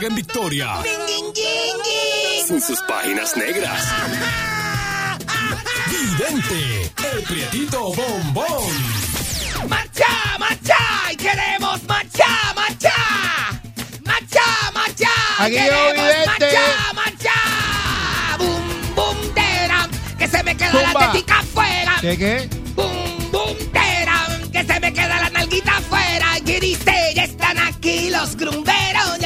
Llega en victoria. Sin sus páginas negras. Vidente, el prietito bombón. ¡Marcha, marcha! ¡Y queremos marcha, marcha! ¡Marcha, marcha! Aquí yo, ¡Queremos vidente. marcha, marcha! ¡Bum, bum, teram! ¡Que se me queda Zumba. la tetica afuera! ¿Qué qué? ¡Bum, bum, teram! ¡Que se me queda la nalguita afuera! Y dice, ya están aquí los grumberos,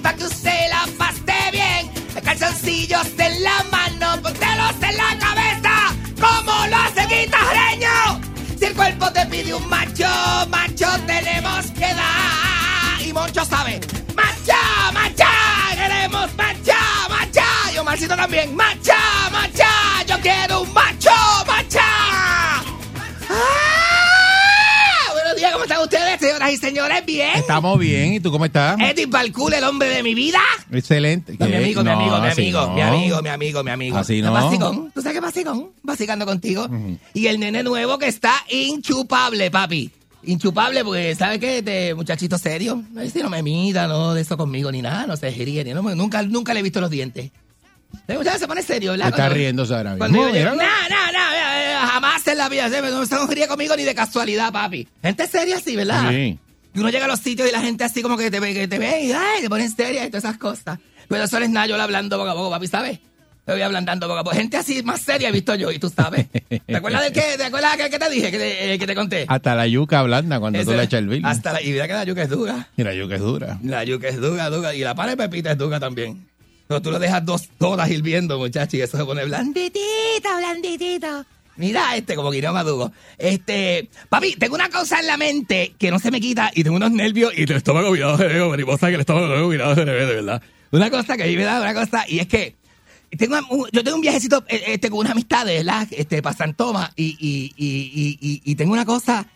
Y pa' que usted la pase bien, calzoncillos en la mano, póntelos en la cabeza, como lo hace guitarreño. Si el cuerpo te pide un macho, macho tenemos que dar. Y Moncho sabe, macha, macha, queremos macha, macha. Y Omarcito también, macha, señoras y señores? ¿Bien? Estamos bien. ¿Y tú cómo estás? Eddie Balcool, el hombre de mi vida. Excelente. No, mi amigo, mi No, amigo, mi amigo, no. mi amigo, mi amigo, mi amigo. Así no. Basicón. ¿Tú sabes qué basicón? Basicando contigo. Y el nene nuevo que está inchupable, papi. Inchupable porque, ¿sabes qué? Este muchachito serio. No, si no me mida, no de eso conmigo ni nada, no se ríe, ni no, nunca, nunca le he visto los dientes. Se pone serio, ¿verdad? Está llego, Míralo. no, no, no, jamás en la vida, no se ríe conmigo ni de casualidad, papi. Gente seria así, ¿verdad? Sí. Y uno llega a los sitios y la gente así como que te ve, que te ve y ay, te ponen seria y todas esas cosas. Pero eso es nada, yo hablando poco a poco, papi, ¿sabes? Te voy ablandando poco a poco. Gente así más seria he visto yo y tú sabes. ¿Te acuerdas del que, te acuerdas que, que te dije, que te, eh, que te conté? Hasta la yuca blanda cuando tú le echas el bill. Hasta la, y mira que la yuca es dura. Mira, yuca es dura. La yuca es dura, dura. Y la pana de pepita es dura también. Pero tú lo dejas dos horas hirviendo, muchacho, y eso se pone blanditito, blanditito. Mira este, como Guineo Madugo. Este, papi, tengo una cosa en la mente que no se me quita y tengo unos nervios y el estómago virado de veo, mariposa, que el estómago virado de de verdad. Una cosa que a mí me da una cosa, y es que tengo un- yo tengo un viajecito eh, este, con unas amistades, ¿verdad? Este, para San Tomás, y, y, y, y, tengo una cosa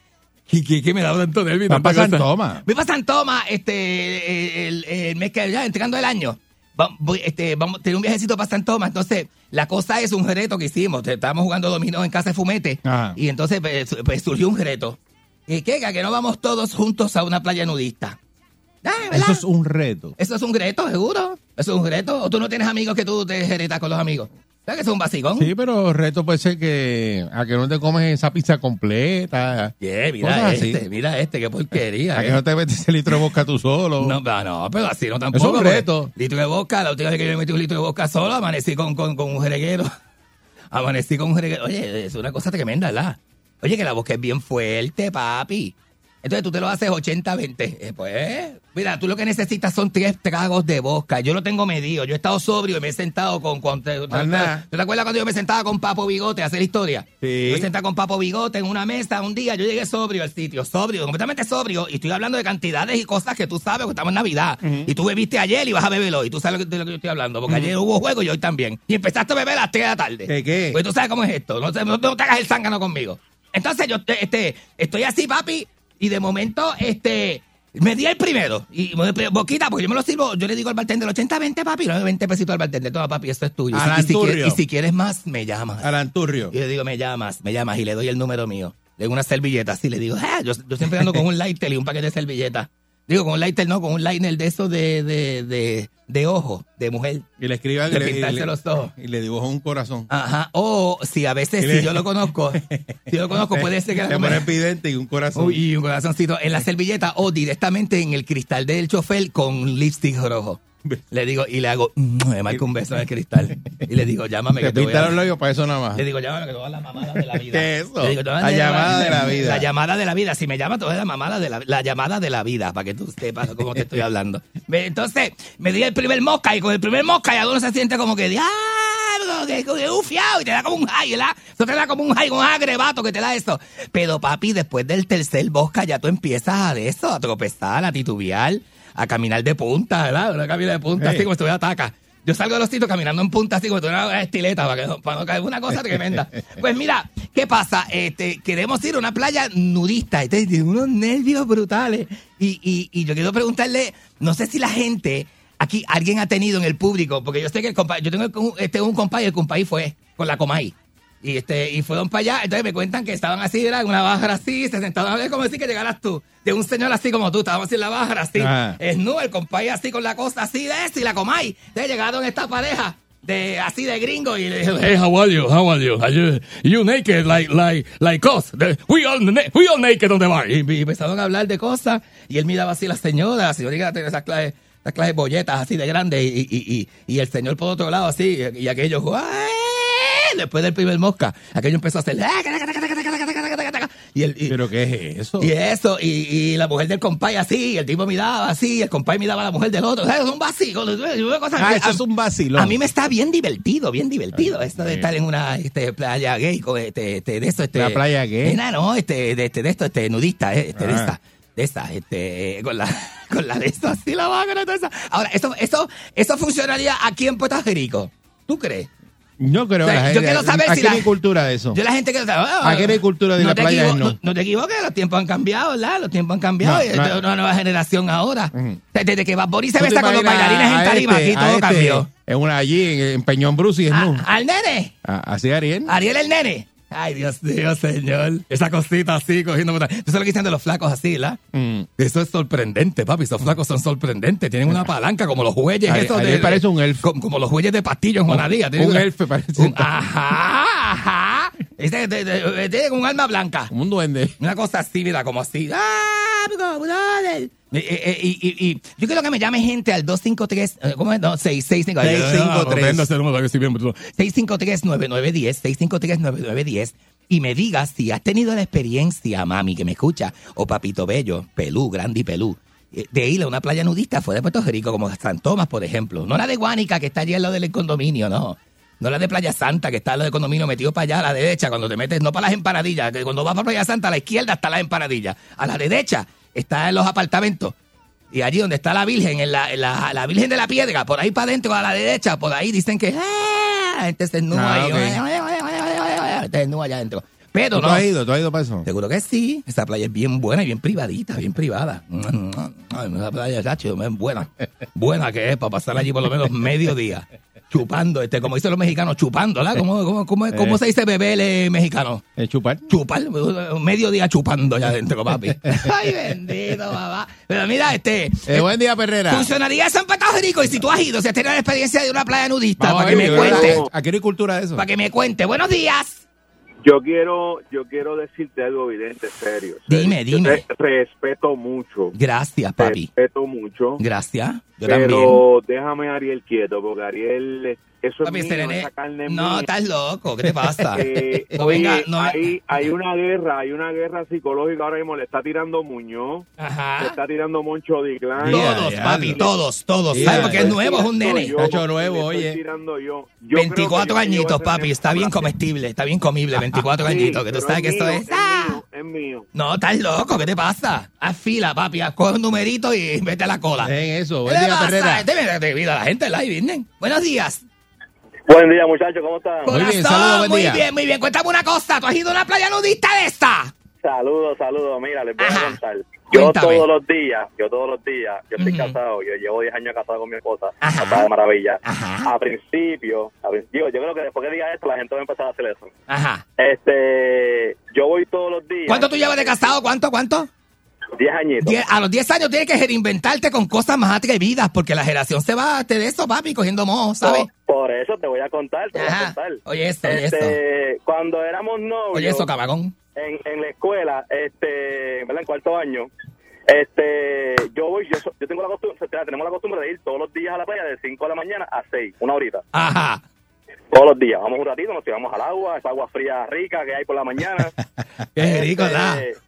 y que, que me da tanto nervio. y Va tanta pa' San cosa. Tomás. Voy para San Tomás, este, el, el mes que ya, entregando el año. Va- voy, este, vamos, tener un viajecito para San Tomás. Entonces, la cosa es un reto que hicimos. Estábamos jugando dominó en casa de Fumete. Ajá. Y entonces pues, pues, surgió un reto. Y que, que no vamos todos juntos a una playa nudista. Ah. Eso es un reto. Eso es un reto, seguro. Eso es un reto. O tú no tienes amigos que tú te jeretas con los amigos. ¿Sabes que es un vacigón? Sí, pero el reto puede ser que a que no te comes esa pizza completa. Yeah, mira así. este, mira este, qué porquería. A eh. que no te metes ese litro de vodka tú solo. No, no, pero así no tampoco. Es un reto. Litro de vodka, la última vez que yo me metí un litro de vodka solo, amanecí con, con, con un jereguero. Amanecí con un jereguero. Oye, es una cosa tremenda, ¿verdad? Oye, que la vodka es bien fuerte, papi. Entonces tú te lo haces 80-20. Eh, pues, mira, tú lo que necesitas son tres tragos de vodka. Yo lo tengo medido. Yo he estado sobrio y me he sentado con... con te. ¿Tú te acuerdas cuando yo me sentaba con Papo Bigote a hacer historia? Sí. Yo me sentaba con Papo Bigote en una mesa un día. Yo llegué sobrio al sitio. Sobrio, completamente sobrio. Y estoy hablando de cantidades y cosas que tú sabes porque estamos en Navidad. Y tú bebiste ayer y vas a beber hoy. Tú sabes que- de lo que yo estoy hablando. Porque ayer hubo juego y hoy también. Y empezaste a beber a las 3 de la tarde. ¿Qué, qué? Pues tú sabes cómo es esto. No te, no, no te hagas el zángano conmigo. Entonces yo te- este, estoy así, papi, y de momento, este, me di el primero. Y me- boquita, porque yo me lo sirvo, yo le digo al bartender 80-20, papi, no 20 pesitos al bartender. Toma, papi, esto es tuyo. Y si- y, si quieres, y si quieres más, me llamas. Alanturrio. Y le digo, me llamas, me llamas, y le doy el número mío. Le doy una servilleta así, le digo, ah, yo, yo siempre ando con un lighter y un paquete de servilletas. Digo, con un lighter no, con un liner de eso de, de, de, de ojo, de mujer. Y le escribe De pintarse los ojos. Y le dibujó un corazón. Ajá. O si a veces, Y le- si yo lo conozco, si yo lo conozco, puede ser que Le pone pidente y un corazón. Uy, y un corazoncito en la servilleta o directamente en el cristal del chofer con lipstick rojo. Le digo, y le hago, me marco un beso en el cristal. Y le digo, llámame que Te te voy a los para eso nada más. le digo, llámame que te voy a la mamada de la vida. ¿Qué es eso? Le digo, La llamada de la vida. La llamada de la vida. Si me llama, te voy a la mamada de la, la llamada de la vida, para que tú sepas cómo te estoy hablando. Entonces, me di el primer mosca, y con el primer mosca ya uno se siente como que, diablo, que, que ufiado, y te da como un high, ¿verdad? Eso te da como un high, un agrebato que te da esto. Pero, papi, después del tercer mosca ya tú empiezas a de eso, a tropezar, a titubear, a caminar de punta, ¿verdad? Una camina de punta, Hey. así como si estuviera ataca. Yo salgo de los sitios caminando en punta así como si una estileta para, que no, para no caer una cosa tremenda. Pues mira, ¿qué pasa? Este, queremos ir a una playa nudista. Este, tiene unos nervios brutales. Y, y, y yo quiero preguntarle, no sé si la gente, aquí alguien ha tenido en el público, porque yo sé que el compa, yo tengo este, un compa y el compa fue con la Comay. Y este, y fueron para allá, entonces me cuentan que estaban así, era en una bájara así, se sentaban a ver como decir que llegaras tú, de un señor así como tú, estábamos así en la bájara así, es nu, el compay así con la costa así de eso y la comay. Entonces llegaron esta pareja de así de gringo y le dijeron, Hey, how are you? How are you? Are you, you naked like like like us? We all we all naked on the bar. y, y empezaron a hablar de cosas y él miraba así a la señora, la señora tenía esas clases, esas clases de bolletas así de grandes y, y, y, y el señor por otro lado así y, y aquello, ¡ay! Después del primer mosca, aquello empezó a hacer y el, y- ¿Pero qué es eso? Y eso, y, y la mujer del compay así, el tipo miraba así, el compay miraba a la mujer del otro. O sea, es un vacío. una cosa Ah, que- eso es un vacilón. A mí me está bien divertido, bien divertido. Ay, esto de estar en una este, playa gay, con este, este, de esto, este. ¿La playa gay? No, este, de, este, de esto, este, nudista, eh, este, de Ah. esta. De esta, este, con la, con la de esto, así la vaca. Ahora, eso, eso, eso funcionaría aquí en Puerto Rico. ¿Tú crees? Yo creo O sea, la yo gente- quiero saber aquí si la- no hay cultura de eso. Yo la gente que... ah, Aquí no hay cultura de no la playa, equivo- no. no. te equivoques, los tiempos han cambiado, ¿verdad? Los tiempos han cambiado. No, y es no. una nueva generación ahora. Desde que Bad Bunny se ¿Tú te besa con los bailarines en a tarima, este- aquí a todo este cambió. En una, allí en, en Peñón Bruce y A- no. al nene, Así Ariel. Ariel el nene. Ay, Dios mío, señor. Esa cosita así, cogiendo... Eso es lo que dicen de los flacos así. Mm. Eso es sorprendente, papi. Esos flacos son sorprendentes. Tienen una palanca como los jueyes esos de... Parece un elfo. Como, como los jueyes de pastillo en Juanadía. Tienen un una- elfo parece. un- ajá, ajá. Ese, de- de- de- Tiene un alma blanca. Como un duende. Una cosa así, mira, como así. ¡Ah, brother! Eh, eh, eh, Y, y, y yo quiero que me llame gente al 253, eh, ¿cómo es? No, 665. Ay, 653. Aprenda ese número que estoy bien, bruto. 653-9910, 653-9910 y me digas si has tenido la experiencia, mami, que me escucha, o papito bello, pelú, grande y pelú, de ir a una playa nudista fuera de Puerto Rico, como San Tomás, por ejemplo. No la de Guánica, que está allí al lado del condominio, no. No la de Playa Santa, que está del condominio metido para allá a la derecha, cuando te metes, no para las empanadillas, que cuando vas para Playa Santa a la izquierda está la empanadilla. A la derecha está en los apartamentos. Y allí donde está la Virgen, en la, en la, la Virgen de la Piedra, por ahí para adentro, a la derecha, por ahí dicen que ¡ah! la gente se desnuda Ah, ahí. ok. Gente desnuda allá adentro. Pero ¿Tú no. has ido? ¿Tú has ido para eso? Seguro que sí. Esa playa es bien buena y bien privadita, bien privada. Ay, esa playa, chacho, es buena. Buena que es para pasar allí por lo menos medio día. Chupando, este, como dicen los mexicanos, chupando, ¿verdad? ¿Cómo, cómo, cómo, cómo Eh. se dice bebé mexicano? ¿El chupar? chupar, medio día chupando ya adentro, papi. Ay, bendito, papá. Pero mira, este. Eh, buen día, Perrera. Funcionaría en Puerto Rico y si tú has ido, si has tenido la experiencia de una playa nudista, Vamos para que ver, me cuente. Aquí no hay cultura de eso. Para que me cuente. Buenos días. Yo quiero, yo quiero decirte algo evidente, serio. serio. Dime, Yo dime. te respeto mucho. Gracias, papi. Respeto mucho. Gracias. Yo también. pero déjame a Ariel quieto, porque Ariel, eso es mío, este nene- esa carne es No, mía. estás loco. ¿Qué te pasa? Eh, No oye, venga, no. hay, hay una guerra, hay una guerra psicológica ahora mismo. Le está tirando Muñoz, le Ajá. está tirando Moncho Diclán. Yeah, Todos, papi, todos, todos. ¿Sabes? Porque es nuevo, es un nene. Yo, porque nuevo, le estoy oye. tirando yo. Yo creo que 24 yo- yo añitos, papi. Está bien comestible, está bien comible. 24 Sí, añitos, que tú sabes que esto mío, es. Mío, es mío. No, estás loco, ¿qué te pasa? Haz fila, papi, haz- coge un numerito y vete a la cola. En eso. ¿Qué Buen le día, pasa? Perrera. Debe de vida a la gente live, vienen. Buenos días. Buen día, muchachos, ¿cómo están? Muy bien, saludos, buen muy día. bien, muy bien. Cuéntame una cosa, ¿tú has ido a una playa nudista de esta? Saludos, saludos. Mira, les voy Ajá. a contar. Yo Cuéntame. todos los días, yo todos los días, yo estoy casado, yo llevo 10 años casado con mi esposa, Ajá. casada de maravilla. Ajá. A principio, a principio, yo creo que después que diga esto, la gente va a empezar a hacer eso. Ajá. Este, yo voy todos los días. ¿Cuánto tú llevas de casado? ¿Cuánto, cuánto? 10 añitos. Die- a los 10 años tienes que reinventarte con cosas más atrevidas porque la generación se va de eso, papi, cogiendo moho, ¿sabes? Por, por eso te voy a contar, te voy a contar. Oye eso, oye. Este, cuando éramos novios, Oye eso, cabagón. en, en la escuela, este, ¿verdad? En cuarto año, Este, yo voy, yo, yo tengo la costumbre, tenemos la costumbre de ir todos los días a la playa de 5 de la mañana a 6, una horita. Ajá. Todos los días. Vamos un ratito, nos tiramos al agua, esa agua fría rica que hay por la mañana. Qué rico, ¿verdad? Este,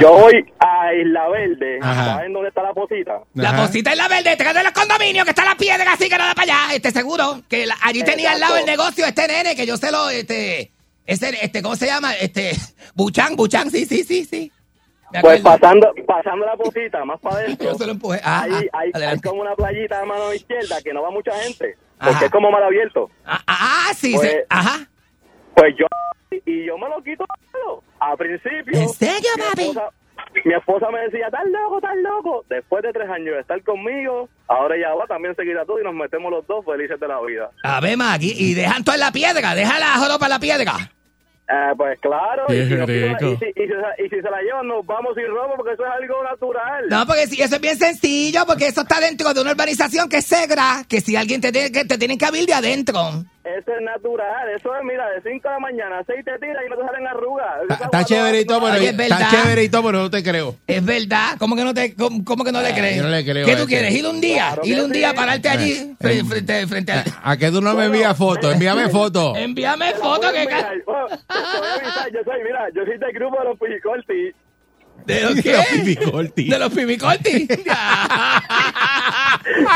yo voy a Isla Verde, Ajá. ¿saben dónde está la posita? La Ajá. posita en la verde, te de los condominios, que está la piedra así que no da para allá. Este seguro que la- allí tenía al lado el negocio este nene, que yo se lo, este, ese, este, ¿cómo se llama? Este, Buchan, Buchan, sí, sí, sí, sí. Pues pasando, pasando la posita, más para adentro. Yo se lo empujé. Ajá, Hay, hay, hay adelante. como una playita de mano izquierda que no va mucha gente, Ajá. porque es como mal abierto. Ah, ah, sí, Pues- sí. Ajá. Pues yo, y yo me lo quito. A principio. ¿En serio, mi papi? esposa- mi esposa me decía, estás loco, estás loco. Después de tres años de estar conmigo, ahora ya va, también se quita todo y nos metemos los dos felices de la vida. A ver, Maggie, y dejan todo en la piedra, deja la joropa en la piedra. Eh, pues claro, y si, nos y, si, y si- y si se la llevan, nos vamos sin robo porque eso es algo natural. No, porque si eso es bien sencillo, porque eso está dentro de una urbanización que es Segra, que si alguien te tiene que, te tienen que abrir de adentro. Eso es natural, eso es, mira, de 5 de la mañana, 6 te tiras y no te salen arrugas. Está, está agua chévere y todo, no- pero, Oye, es está verdad. chévere y todo, pero no te creo. Es verdad. ¿Cómo que no te, cómo, cómo que no le Ah, crees? yo no le creo ¿Qué a tú ese. quieres? Ir un día, Claro ir que un día, sí. pararte allí Eh, frente, frente, frente al... ¿A qué tú no me Bueno, envías fotos? Envíame fotos. Envíame fotos a que... Bueno, a yo soy, mira, yo soy del grupo de los Pijicorti. ¿De los De qué? De los pipicorti.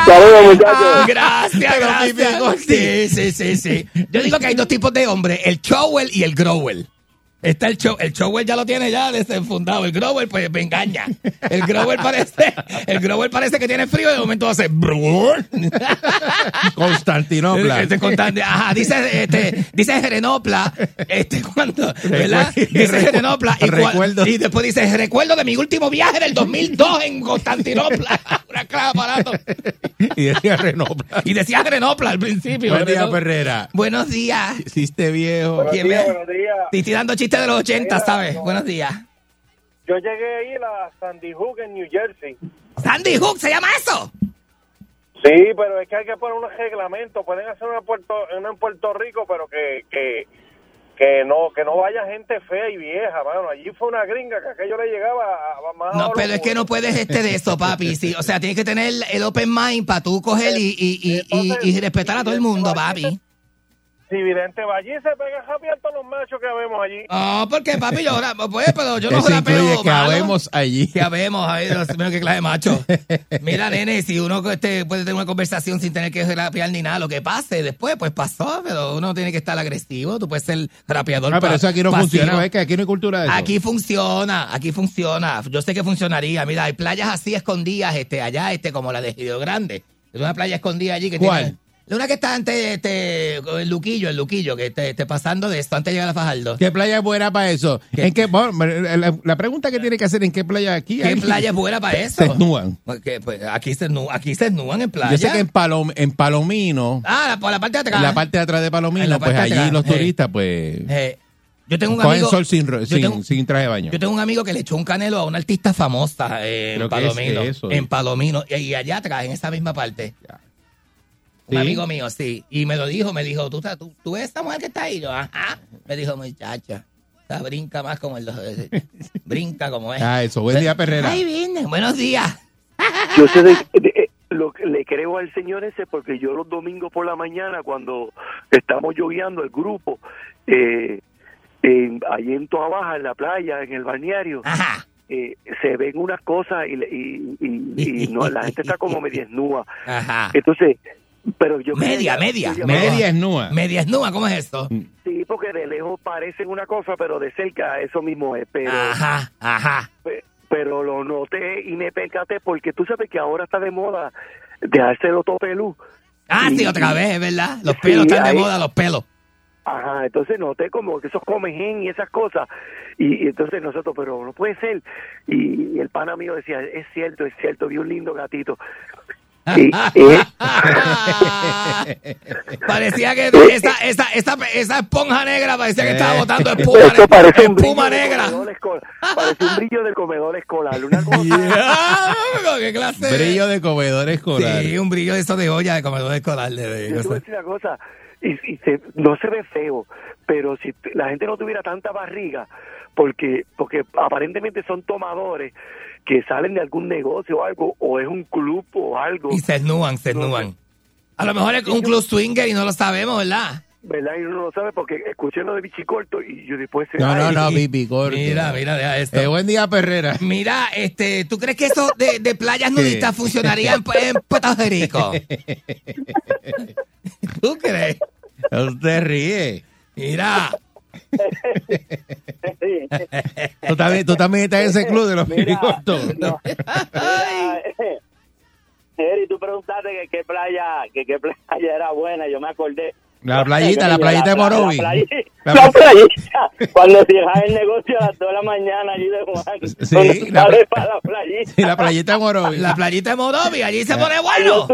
Saludos, muchachos. Gracias, gracias. Sí, sí, sí, sí. Yo digo que hay dos tipos de hombres, el shower y el grower. Está el show, el shower ya lo tiene ya desenfundado. El grower, pues me engaña. El grower parece, el grower parece que tiene frío y de momento hace. Constantinopla. Este ajá, dice, este, dice Gerenopla, este, cuando, ¿verdad? Dice Gerenopla, y, cua- recuerdo. y después dice, recuerdo de mi último viaje del 2002 en Constantinopla, una clase aparato. y decía Renopla. Y decía Gerenopla al principio. Buen día. Buenos días. Hiciste viejo. Buenos ¿Quién días, me- buenos días. Te estoy dando chistes de los 80, Mira, ¿sabes? no. Buenos días. Yo llegué ahí a la Sandy Hook en New Jersey. Sandy Hook, ¿se llama eso? Sí, pero es que hay que poner unos reglamentos. Pueden hacer una, Puerto, una en Puerto Rico, pero que, que, que no que no vaya gente fea y vieja, mano. Allí fue una gringa que aquello le llegaba a, a más No, a pero es que no puedes este de eso, papi. Sí, o sea, tienes que tener el open mind para tú coger y, y, y, y, y respetar a todo el mundo, papi. Si Vidente va allí, se pega a japear todos los machos que vemos allí. Ah, porque papi, yo, ra- pues, pero yo no Eso rapeo que malo. habemos allí. Que habemos, Dios mío, qué clase de macho. Mira, nene, si uno este, puede tener una conversación sin tener que rapear ni nada, lo que pase después, pues pasó, pero uno tiene que estar agresivo, tú puedes ser rapeador Ah, pero pa- eso aquí no pasivo. funciona, ¿ves? Que aquí no hay cultura de eso. Aquí funciona, aquí funciona. Yo sé que funcionaría. Mira, hay playas así escondidas, este, allá, este, como la de Río Grande. Es una playa escondida allí que ¿Cuál? tiene. Una que está antes, este, el Luquillo, el Luquillo, que esté, esté pasando de esto antes de llegar a Fajardo. ¿Qué playa es buena para eso? ¿Qué? ¿En qué, bueno, la, la pregunta que tiene que hacer en qué playa aquí ¿Qué hay? playa es buena para eso? Se desnudan. Porque, pues, aquí se aquí se desnudan en playa. Yo sé que en, Palom- en Palomino, Ah, la- por la parte de atrás. la parte de atrás de Palomino, pues allí atrás, los eh. turistas, pues, Eh, yo tengo un amigo. sol sin, yo sin, tengo- sin traje de baño. Yo tengo un amigo que le echó un canelo a una artista famosa eh, en ¿Pero qué es Palomino. eso? En Palomino. Y, y allá atrás, en esa misma parte. Un amigo mío, sí. Y me lo dijo, me dijo, ¿tú, tú, tú ves esta mujer que está ahí? Yo, ajá. Me dijo, muchacha, esta brinca más como el... eh, brinca como es. Ah, eso. Buen día, Perrera. Viene. Buenos días. Yo sé de- de- eh, lo que le creo al señor ese porque yo los domingos por la mañana cuando estamos lloviando el grupo eh, en, ahí en Toa Baja en la playa en el balneario Ajá. eh, se ven unas cosas y, y, y- y no, la gente está como media desnuda Ajá. entonces pero yo Media, creía- media, yo llamaba- Media. Media esnúa, ¿cómo es esto? sí porque de lejos parecen una cosa pero de cerca eso mismo es pero Ajá, ajá. Pe- pero lo noté y me percaté porque tú sabes que ahora está de moda dejarse el pelú. Ah, sí, Y- otra vez, ¿verdad? Los Sí, pelos están de ahí- moda, los pelos. Ajá, entonces noté como que esos comején y esas cosas. Y, y entonces nosotros, pero no puede ser. Y, y el pana mío decía, es cierto, es cierto, vi un lindo gatito. Eh, parecía que esa, esa, esa, esa esponja negra parecía que estaba botando espuma, esto parece espuma de negra. Parece un brillo del comedor escolar. Una cosa. ¿Qué clase? de- Brillo de comedor escolar. Sí, un brillo de eso de olla de comedor escolar. De, de- Yo te voy a decir una cosa, y, y se- no se ve feo, pero si la gente no tuviera tanta barriga, porque porque aparentemente son tomadores, que salen de algún negocio o algo, o es un club o algo, Y se desnudan, se desnudan. A lo mejor es un club swinger y no lo sabemos, ¿verdad? ¿verdad? Y uno no lo sabe porque escuché lo de Bichicorto y yo después... No, no, no, pipi, corto. Mira, mira, deja esto. Eh, buen día, Perrera. Mira, este, ¿tú crees que eso de, de playas nudistas funcionaría en, en Puerto Rico? ¿Tú crees? Usted ríe. Mira, Tú también, tú también estás en ese club de los no. Eh, Eri, tú preguntaste que qué playa, que qué playa era buena, yo me acordé. La playita, la playita de Morovi. La, La- la playita. Cuando cierras el negocio a las 2 de la mañana allí de Juan. Sí, la- para la playita. Sí, la playita de Morovi. la playita de Modovi, allí se pone Allí bueno.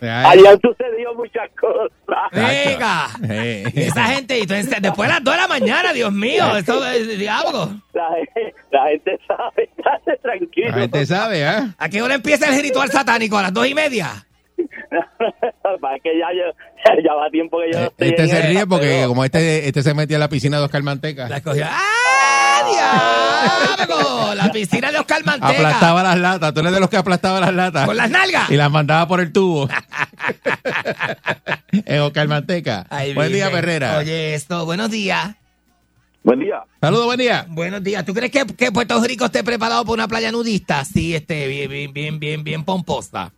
allí han sucedido muchas cosas. Venga. Eh. Esa gente, y entonces, después de las 2 de la mañana, Dios mío, eso es diablo. La, gente- la gente sabe, estate tranquilo. La gente sabe, ¿ah? ¿A qué hora empieza el ritual satánico? ¿A las dos y media? Para que ya, yo- ya va tiempo que yo no estoy Este en se ríe porque pero- como este, este se metía a la piscina de Oscar Manteca. La escogió. ¡Ah, diablo! La piscina de Oscar Manteca. Aplastaba las latas. Tú eres de los que aplastaba las latas. Con las nalgas. Y las mandaba por el tubo. en Oscar Manteca. Buen día, vive. Perrera. Oye, esto, buenos días. Buen día. Saludos, buen día. Buenos días. ¿Tú crees que, que Puerto Rico esté preparado para una playa nudista? Sí, este, bien, bien, bien, bien, bien pomposa.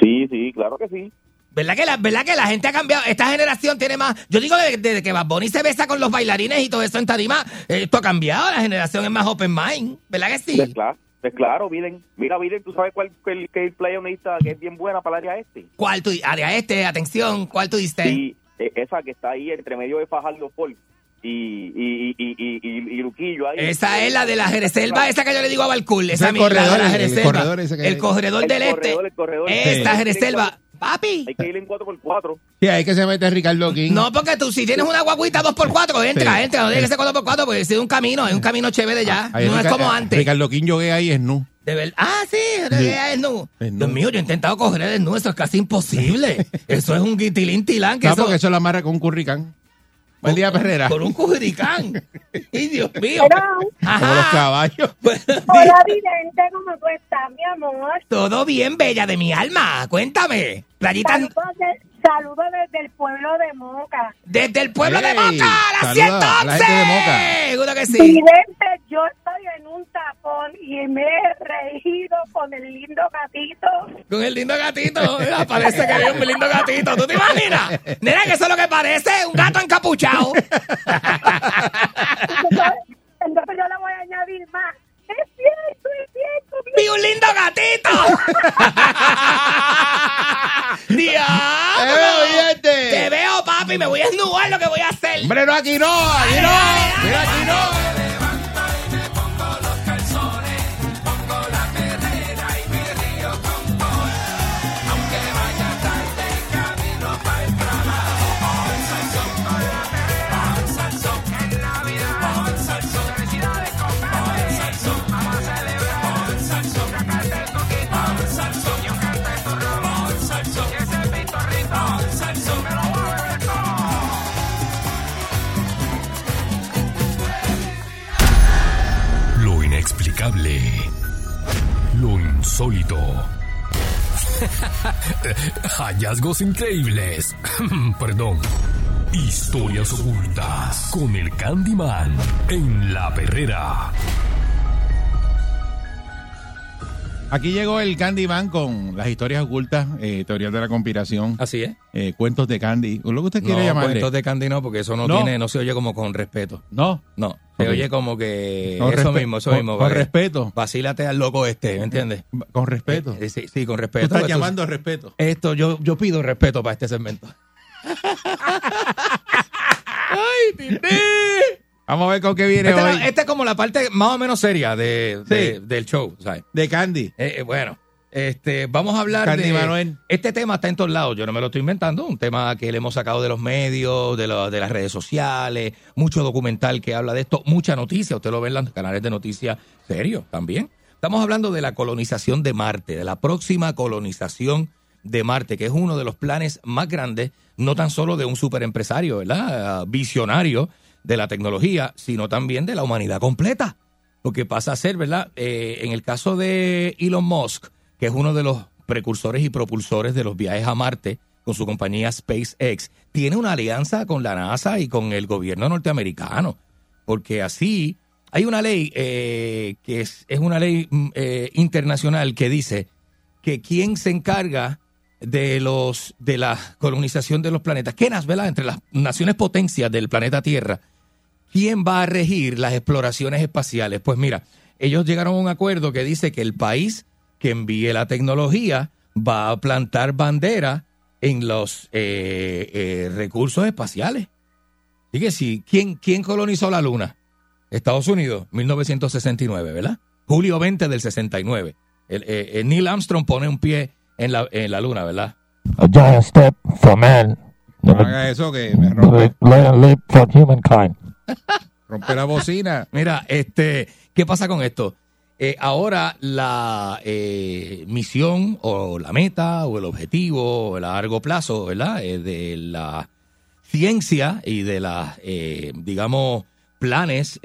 Sí, sí, claro que sí. ¿Verdad que, la, ¿Verdad que la gente ha cambiado? Esta generación tiene más... Yo digo desde, desde que Bad Bunny se besa con los bailarines y todo eso en tarima, esto ha cambiado. La generación es más open mind. ¿Verdad que sí? Pues claro, pues claro, miren, mira, miren, tú sabes cuál que el, que playa es bien buena para el área este. ¿Cuál tú... Área este, atención, ¿cuál tú diste? Sí, eh, esa que está ahí entre medio de Fajardo Ford y, y, y, y, y, y- y Luquillo ahí. Esa es la de la Jereselva, esa que yo le digo a Balcool. Es Esa el la de corredor, la el- el corredor ese que El hay. corredor El del este. corredor, el corredor. Esta Sí. Jereselva. Papi. Hay que ir en 4x4. Sí, ahí que se mete Ricardo King. No, porque tú si tienes una guaguita 2x4, entra, Sí. entra. No tiene que ser 4x4 porque es un camino, es un camino chévere ya. Ahí no es como eh, antes. Ricardo King yoguea ahí es nu. De verdad. Ah, sí, Sí. es nu. Es nu. Dios mío, yo he intentado coger el nu, eso es casi imposible. eso es un guitilín tilán que No, eso- porque eso lo amarra con un curricán. Buen día, Perrera. Con un cujiricán. ¡Ay, Dios mío! Como los caballos. Hola, vidente, ¿cómo tú estás, mi amor? Todo bien, bella de mi alma. Cuéntame. Playita Saludos, de- saludos desde el pueblo de Moca. desde el pueblo de Moca, a la saluda a la gente de 111. Moca. Seguro que sí. Vidente, yo estoy en un tapón y me he reído con el lindo gatito. Con el lindo gatito. Mira, parece que hay un lindo gatito. ¿Tú te imaginas? Nena, que eso es lo que parece. Un gato encapuchado. Entonces, entonces yo le voy a añadir más. Es cierto, es cierto. ¡Vi un lindo gatito! ¡Diablo! ¡Te veo, vidente! Te veo, papi. Me voy a esnudar lo que voy a hacer. Hombre, no, aquí no, aquí no. Mira, aquí no. Hallazgos increíbles. Perdón. Historias ocultas con el Candyman en la perrera. Aquí llegó el Candyman con las historias ocultas, eh, teorías de la conspiración, Así es. eh, cuentos de Candy, o lo que usted quiere no, llamarle. cuentos de Candy no, porque eso no, No. tiene, no se oye como con respeto. No, No, se oye como que Con eso mismo, eso con- mismo. con respeto. Vacílate al loco este, ¿me entiendes? con respeto. Eh, Sí, sí, con Tú respeto. estás Esto- llamando respeto. Esto, yo, yo pido respeto para este segmento. ¡Ay, Titi! Vamos a ver con qué viene Esta, hoy. es la- esta es como la parte más o menos seria de, del show, ¿sabes? De Candy. Eh, eh, bueno, este, vamos a hablar Candy de... Manuel. Este tema está en todos lados, yo no me lo estoy inventando, un tema que le hemos sacado de los medios, de, lo- de las redes sociales, mucho documental que habla de esto, mucha noticia, usted lo ve en los canales de noticias serios también. Estamos hablando de la colonización de Marte, de la próxima colonización de Marte, que es uno de los planes más grandes, no tan solo de un superempresario, ¿verdad? Ah, Visionario de la tecnología, sino también de la humanidad completa. porque pasa a ser, ¿verdad? Eh, en el caso de Elon Musk, que es uno de los precursores y propulsores de los viajes a Marte con su compañía SpaceX, tiene una alianza con la NASA y con el gobierno norteamericano, porque así hay una ley eh, que es, es una ley mm, eh, internacional que dice que quien se encarga de los de la colonización de los planetas, que ¿verdad? entre las naciones potencias del planeta Tierra, ¿quién va a regir las exploraciones espaciales? Pues mira, ellos llegaron a un acuerdo que dice que el país que envíe la tecnología va a plantar bandera en los eh, eh, recursos espaciales. Así que sí, ¿quién, ¿quién colonizó la Luna? Estados Unidos, 1969, ¿verdad? Julio 20 del 69. El, eh, eh, Neil Armstrong pone un pie en la, en la Luna, ¿verdad? A giant step for man, No haga eso que me a rompe, leap for humankind. Rompe la bocina. Mira, este, ¿qué pasa con esto? Eh, ahora la eh, misión o la meta o el objetivo a largo plazo, ¿verdad? De la ciencia y de las, eh, digamos, planes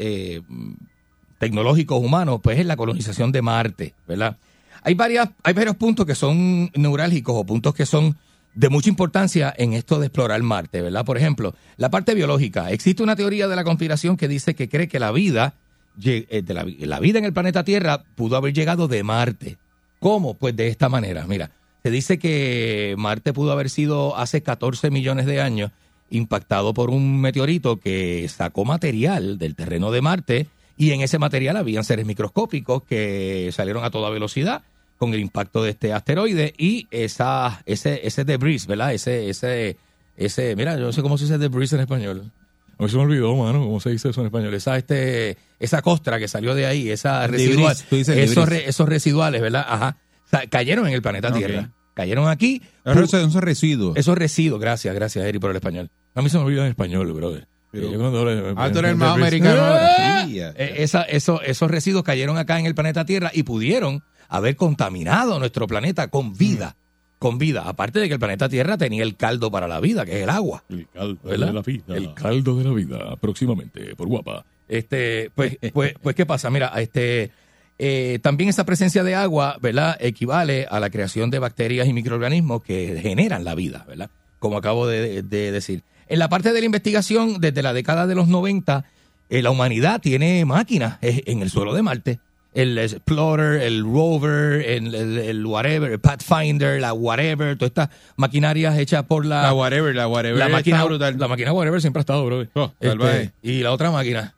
tecnológicos humanos, pues es la colonización de Marte, ¿verdad? Hay, varias, hay varios puntos que son neurálgicos o puntos que son de mucha importancia en esto de explorar Marte, ¿verdad? Por ejemplo, la parte biológica. Existe una teoría de la conspiración que dice que cree que la vida, eh, la, la vida en el planeta Tierra pudo haber llegado de Marte. ¿Cómo? Pues de esta manera. Mira, se dice que Marte pudo haber sido hace 14 millones de años impactado por un meteorito que sacó material del terreno de Marte y en ese material habían seres microscópicos que salieron a toda velocidad con el impacto de este asteroide y esa ese ese debris, ¿verdad? Ese ese ese, mira, yo no sé cómo se dice debris en español. A mí se me olvidó, mano, cómo se dice eso en español. Esa este esa costra que salió de ahí, esa residual, esos, re- esos residuales, ¿verdad? Ajá. O sea, cayeron en el planeta. Tierra. Cayeron aquí. Esos son esos residuos. Esos residuos, gracias, gracias, Eri, por el español. A mí se me olvidó en español, brother. Pero- Yo cuando le- Ah, tú eres el más americano ahora. Sí, ya. Eh, esa- eso- esos residuos cayeron acá en el planeta Tierra y pudieron haber contaminado nuestro planeta con vida. Con vida. Aparte de que el planeta Tierra tenía el caldo para la vida, que es el agua. El caldo ¿verdad? de la vida. El caldo de la vida, próximamente, por guapa. Este, pues, pues, pues, ¿qué pasa? Mira, este, eh, también esa presencia de agua, ¿verdad? Equivale a la creación de bacterias y microorganismos que generan la vida, ¿verdad? Como acabo de, de decir. En la parte de la investigación, desde la década de los 90, eh, la humanidad tiene máquinas eh, en el suelo de Marte. El Explorer, el Rover, el, el- el whatever, el Pathfinder, la whatever, todas estas maquinarias hechas por la, La whatever, la whatever. la está máquina, brutal. la máquina whatever siempre ha estado, bro. Oh. Este, y la otra máquina.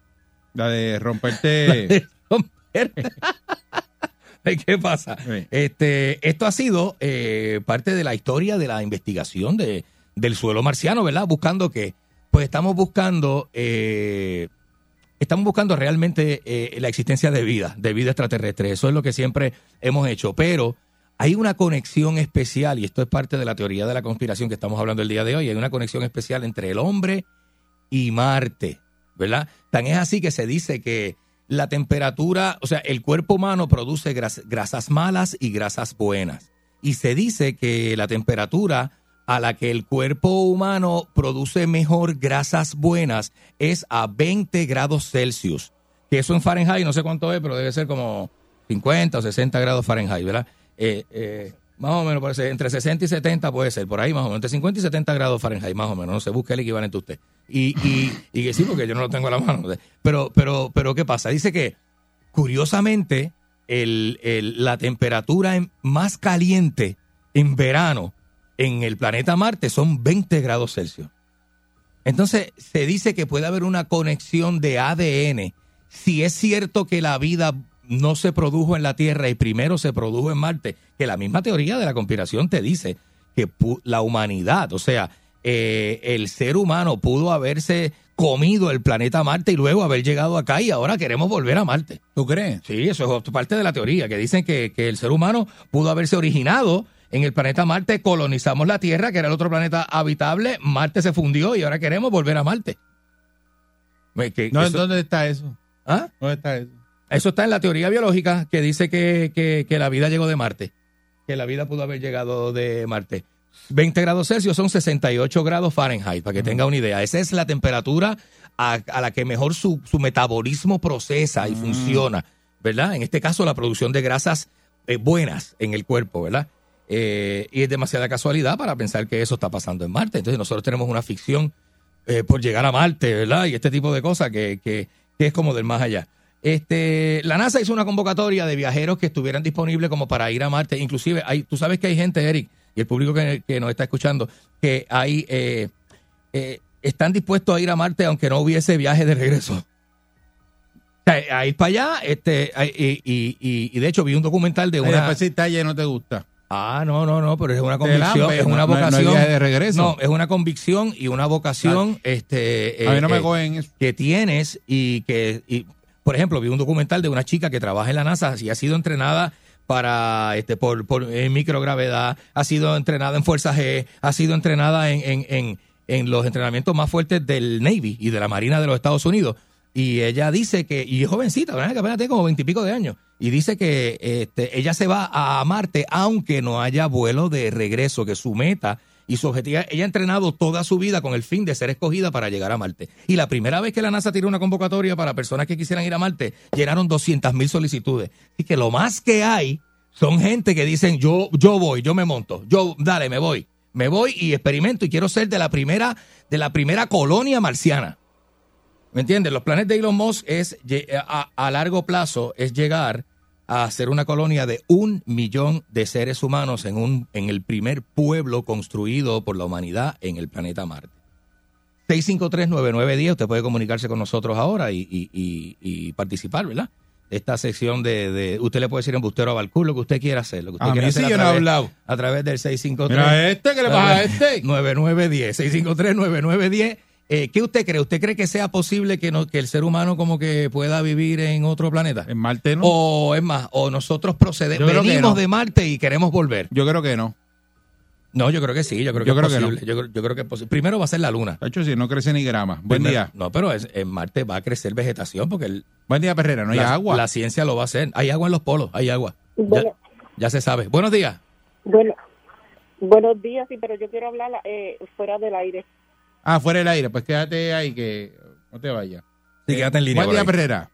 La de romperte. ¿Qué pasa? Sí. Este, esto ha sido eh, parte de la historia de la investigación de, del suelo marciano, ¿verdad? Buscando que, pues estamos buscando, eh, estamos buscando realmente eh, la existencia de vida, de vida extraterrestre. Eso es lo que siempre hemos hecho. Pero hay una conexión especial, y esto es parte de la teoría de la conspiración que estamos hablando el día de hoy, hay una conexión especial entre el hombre y Marte, ¿verdad? Tan es así que se dice que la temperatura, o sea, el cuerpo humano produce gras- grasas malas y grasas buenas. Y se dice que la temperatura a la que el cuerpo humano produce mejor grasas buenas es a 20 grados Celsius. Que eso en Fahrenheit, no sé cuánto es, pero debe ser como 50 o 60 grados Fahrenheit, ¿verdad? Eh, eh, más o menos, parece, entre 60 y 70 puede ser, por ahí más o menos, entre 50 y 70 grados Fahrenheit, más o menos, no se busca el equivalente usted. Y, y, y que sí, porque yo no lo tengo a la mano. Pero, pero, pero, ¿qué pasa? Dice que, curiosamente, el, el- la temperatura más caliente en verano en el planeta Marte son 20 grados Celsius. Entonces, se dice que puede haber una conexión de ADN. Si es cierto que la vida no se produjo en la Tierra y primero se produjo en Marte, que la misma teoría de la conspiración te dice que la humanidad, o sea, eh, el ser humano pudo haberse comido el planeta Marte y luego haber llegado acá y ahora queremos volver a Marte. ¿Tú crees? Sí, eso es parte de la teoría, que dicen que, que el ser humano pudo haberse originado en el planeta Marte, colonizamos la Tierra, que era el otro planeta habitable, Marte se fundió y ahora queremos volver a Marte. Que No, eso, ¿Dónde está eso? ¿Ah? ¿Dónde está eso? Eso está en la teoría biológica que dice que, que- que la vida llegó de Marte, que la vida pudo haber llegado de Marte. 20 grados Celsius son 68 grados Fahrenheit, para que tenga una idea. Esa es la temperatura a, a la que mejor su, su metabolismo procesa y funciona, ¿verdad? En este caso, la producción de grasas eh, buenas en el cuerpo, ¿verdad? Eh, y es demasiada casualidad para pensar que eso está pasando en Marte. Entonces nosotros tenemos una ficción eh, por llegar a Marte, ¿verdad? Y este tipo de cosas que, que, que es como del más allá. Este, la NASA hizo una convocatoria de viajeros que estuvieran disponibles como para ir a Marte. Inclusive, hay, tú sabes que hay gente, Eric, y el público que, que nos está escuchando, que hay, eh, eh, están dispuestos a ir a Marte aunque no hubiese viaje de regreso. O sea, a ir para allá, este, y, y, y- y de hecho vi un documental de una... después si talla no te gusta. Ah, no, no, no, pero es una convicción, es no- una no- no vocación. viaje de regreso. No, es una convicción y una vocación este, A mí no me eh, cogen eso. que tienes y que, y, por ejemplo, vi un documental de una chica que trabaja en la NASA y ha sido entrenada para este por, por en microgravedad, ha sido entrenada en Fuerza G, ha sido entrenada en, en, en, en los entrenamientos más fuertes del Navy y de la Marina de los Estados Unidos. Y ella dice que, y es jovencita, ¿verdad? que apenas tiene como veintipico de años, y dice que este, ella se va a Marte aunque no haya vuelo de regreso, que su meta y su objetivo, ella ha entrenado toda su vida con el fin de ser escogida para llegar a Marte. Y la primera vez que la NASA tiró una convocatoria para personas que quisieran ir a Marte, llenaron 200 mil solicitudes. Y que lo más que hay son gente que dicen, yo, yo voy, yo me monto, yo, dale, me voy, me voy y experimento y quiero ser de la primera, de la primera colonia marciana. ¿Me entiendes? Los planes de Elon Musk es lle- a, a largo plazo es llegar a ser una colonia de un millón de seres humanos en un en el primer pueblo construido por la humanidad en el planeta Marte. 653-9910, usted puede comunicarse con nosotros ahora y, y- y- y participar, ¿verdad? Esta sección de, de- usted le puede decir embustero a Balcur, lo que usted quiera hacer. Lo que usted A quiera mí hacer sí yo no he través- hablado. A través del 653. Mira este, ¿qué le pasa a este? 9910, 653-9910. Eh, ¿Qué usted cree? ¿Usted cree que sea posible que, no, que el ser humano como que pueda vivir en otro planeta? En Marte no. O es más, o nosotros procedemos, venimos no. de Marte y queremos volver. Yo creo que no. No, yo creo que sí, yo creo que Yo es creo que posible. Yo, creo- yo creo que es posible. Primero va a ser la luna. De hecho, si no crece ni grama. Buen Primero- día. No, pero es- en Marte va a crecer vegetación porque el- Buen día, Perrera. No hay la, agua. la ciencia lo va a hacer. Hay agua en los polos, hay agua. Ya se sabe. Buenos días. bueno, buenos días, sí, pero yo quiero hablar eh, fuera del aire. Ah, fuera del aire. Pues quédate ahí que no te vayas. Sí, quédate en línea. Buen día. Perrera.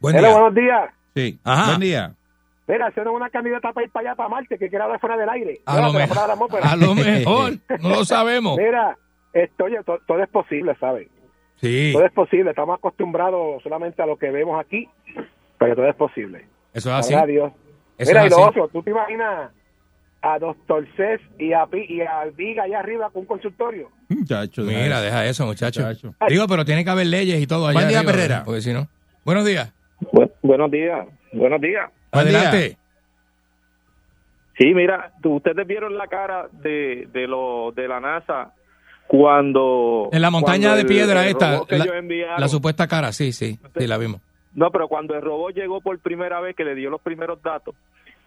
Buen Hello, día. buenos días. Sí. Ajá. Buen día. Mira, si no es una candidata para ir para allá, para Marte, que quiera hablar fuera del aire. A lo, mejor, a lo mejor. No lo sabemos. Mira, esto, oye, to- todo es posible, ¿sabes? Sí, Todo es posible. Estamos acostumbrados solamente a lo que vemos aquí, pero todo es posible. eso es así. Eso Mira, es y lo así. otro, ¿tú te imaginas a Doctor Cés y a, y a Viga allá arriba con un consultorio? Muchacho. deja Mira, eso. deja eso, muchacho. Muchacho. Digo, pero tiene que haber leyes y todo allá. Buen día, arriba, Perrera. Porque si no. Buenos días. buenos días, buenos días. Día. Adelante. Sí, mira, ustedes vieron la cara de, de, lo, de la NASA cuando... En la montaña de piedra el esta, la, la supuesta cara, sí, sí, sí, la vimos. No, pero cuando el robot llegó por primera vez, que le dio los primeros datos,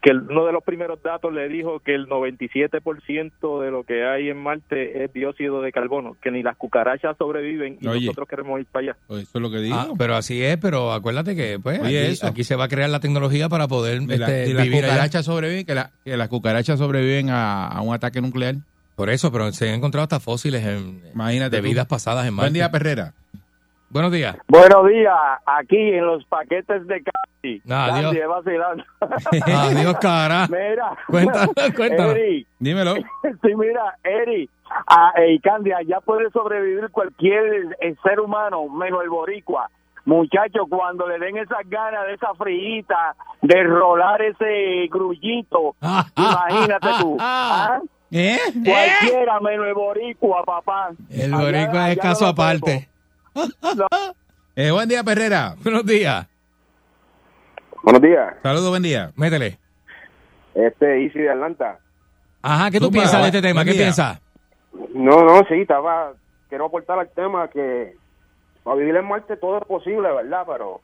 que uno de los primeros datos le dijo que el 97% de lo que hay en Marte es dióxido de carbono, que ni las cucarachas sobreviven y Oye. nosotros queremos ir para allá. Pues eso es lo que digo. Ah, pero así es, pero acuérdate que pues Oye, aquí, se va a crear la tecnología para poder Y la- este, y las vivir allá. cucarachas sobreviven, que, la- que las cucarachas sobreviven a, a un ataque nuclear. Por eso, pero se han encontrado hasta fósiles en, Imagínate de tú. vidas pasadas en Marte. Buen día, Perrera. Buenos días. Buenos días, aquí en los paquetes de Candy. Ah, Candy, Dios. vacilando. Adiós, cara. Mira, Cuéntanos, cuéntanos. Eri, Dímelo. sí, mira, Eri, ah, eh, Candy, allá puede sobrevivir cualquier eh, ser humano, menos el boricua. Muchachos, cuando le den esas ganas de esa friita, de rolar ese grullito, imagínate tú. ¿ah? ¿Eh? Cualquiera menos el boricua, papá. El Allá- boricua es allá caso no lo Eh, buen día, Perrera. Buenos días. Buenos días. Saludos, buen día. Métele. Este, Easy de Atlanta. Ajá, ¿qué tú Zumba, piensas de este tema? ¿Qué día. piensas? No, no, sí, estaba. Quiero aportar al tema que para vivir en Marte todo es posible, ¿verdad? Pero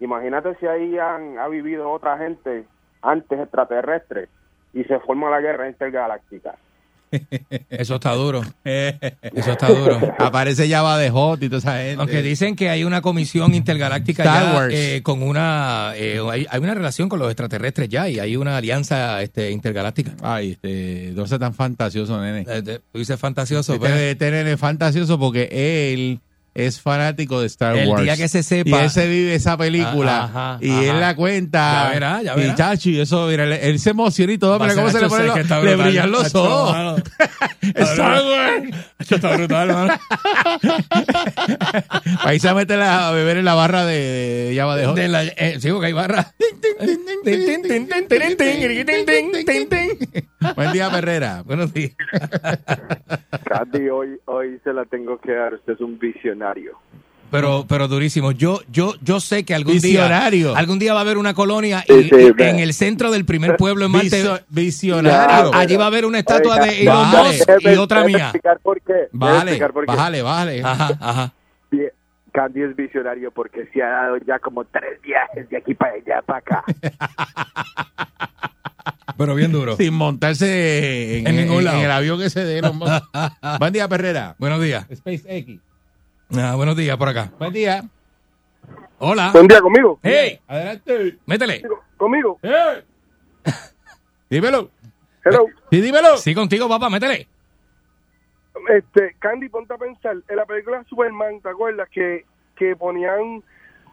imagínate si ahí han, ha vivido otra gente antes extraterrestre y se forma la guerra intergaláctica. Eso está duro. Eso está duro. Aparece Java de Hot y toda esa gente. Aunque dicen que hay una comisión intergaláctica Star ya Wars. eh, con una eh, hay, hay una relación con los extraterrestres ya y hay una alianza este, intergaláctica. Ay, este, no sea tan fantasioso, nene. Eh, de- Tú dices fantasioso, Este, pues. este nene es fantasioso porque él es fanático de Star El Wars. día que se Y sepa- él se vive esa película. Ah, ajá, y ajá. él la cuenta. Ya verá, ya verá. Y chachi, eso, mira, él, él se emociona y todo. Ser cómo se le ponen los, le brillan los ojos. Star Wars. Esto está brutal, mano. Ahí se mete la- a beber en la barra de, de Java de Hot. De la, eh, sí, porque hay barra. Buen día, Perrera. Buenos días. Candy, hoy, hoy se la tengo que dar. Usted es un visionario. Pero, pero durísimo. Yo, yo, yo sé que algún Visionario. día, algún día va a haber una colonia Sí, y, sí, y ve. en el centro del primer pueblo en Marte. Visio- visionario. allí va a haber una estatua Oiga, de Elon vale. Musk y otra mía. explicar por qué. Déjeme Vale, explicar por qué. bájale, bájale. Ajá, ajá. Bien, Candy es visionario porque se ha dado ya como tres viajes de aquí para allá para acá. Pero bien duro. Sin montarse en, En ningún en- lado. en el avión que se dé. Elon Musk. Buen día, Perrera. Buenos días. SpaceX. Ah, buenos días por acá. Buen día. Hola. Buen día conmigo. Hey, Adelante. métele. Conmigo. Dímelo. Hello. Sí, dímelo. Sí, contigo, papá, métele. Este, Candy, ponte a pensar. En la película Superman, ¿te acuerdas? Que, que ponían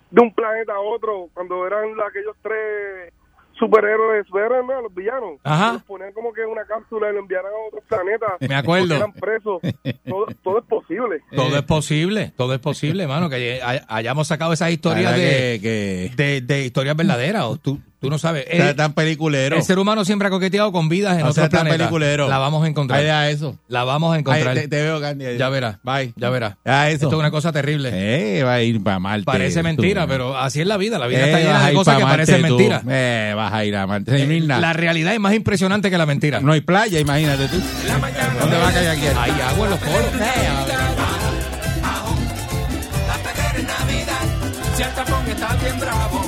de un planeta a otro cuando eran aquellos tres superhéroes, superhéroes no, los villanos. Ajá. Los ponían como que en una cápsula y lo enviaran a otros planetas. Me acuerdo. Eran presos. Todo, todo es posible. Todo es posible, todo es posible, mano, que hay- hayamos sacado esas historias de, que, que de, de historias verdaderas. O tú, tú no sabes. sea El, tan peliculero. el ser humano siempre ha coqueteado con vidas en otros sea tan planetas. peliculero. La vamos a encontrar. Ahí da eso. La vamos a encontrar. Ahí te, te veo, Candy. Ya verás. Bye. Ya verás. Ya eso. Esto es una cosa terrible. Eh, va a ir para Marte. Parece mentira, pero así es la vida. La vida Eh, está llena de cosas que parecen mentiras. Eh, vas a ir a Marte. Nada. La realidad es más impresionante que la mentira. No hay playa, imagínate tú. ¿Dónde va a caer aquí? Hay agua en los polos. La peguera en Navidad. Si el tapón está bien bravo,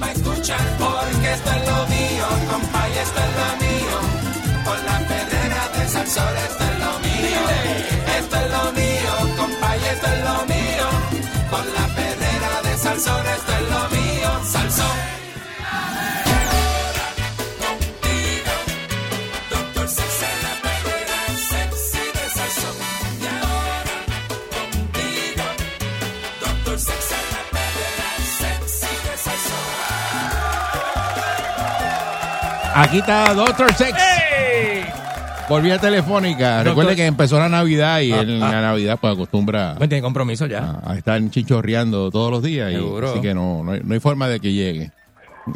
Para escuchar. Porque esto es lo mío, compa, esto es lo mío. Con la perrera de Salsor, esto es lo mío. Esto es lo mío, compa, esto es lo mío. Con la perrera de Salsor, esto es lo mío. Aquí está Doctor Sex. Volví a Telefónica. Doctor- Recuerde que empezó la Navidad y Ah, en ah. la Navidad pues acostumbra Bueno, tiene compromiso ya. a, a estar chinchorreando todos los días. Y, Seguro. así que no, no, hay, no hay forma de que llegue.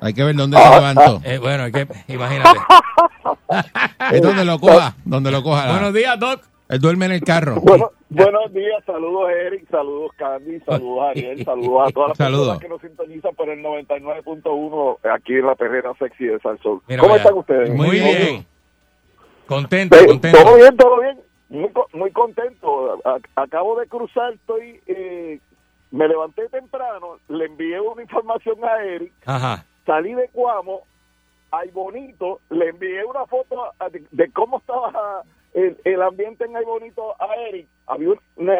Hay que ver dónde se levantó. Eh, bueno, es que, imagínate. Es donde lo coja, donde lo coja. Buenos días, Doc. Él duerme en el carro. Bueno, buenos días, saludos Eric, saludos Candy, saludos Ariel, saludos a todas las Saludos. personas que nos sintonizan por el 99.1 aquí en la perrera sexy de Salsón. Mira ¿Cómo están ustedes? Muy bien. Contento, Sí, contento. Todo bien, todo bien. Muy, muy contento. Acabo de cruzar, estoy, eh, me levanté temprano, le envié una información a Eric, Ajá. salí de Cuamo, ay bonito, le envié una foto de cómo estaba el, el ambiente en ay bonito a Eric. Había un- una,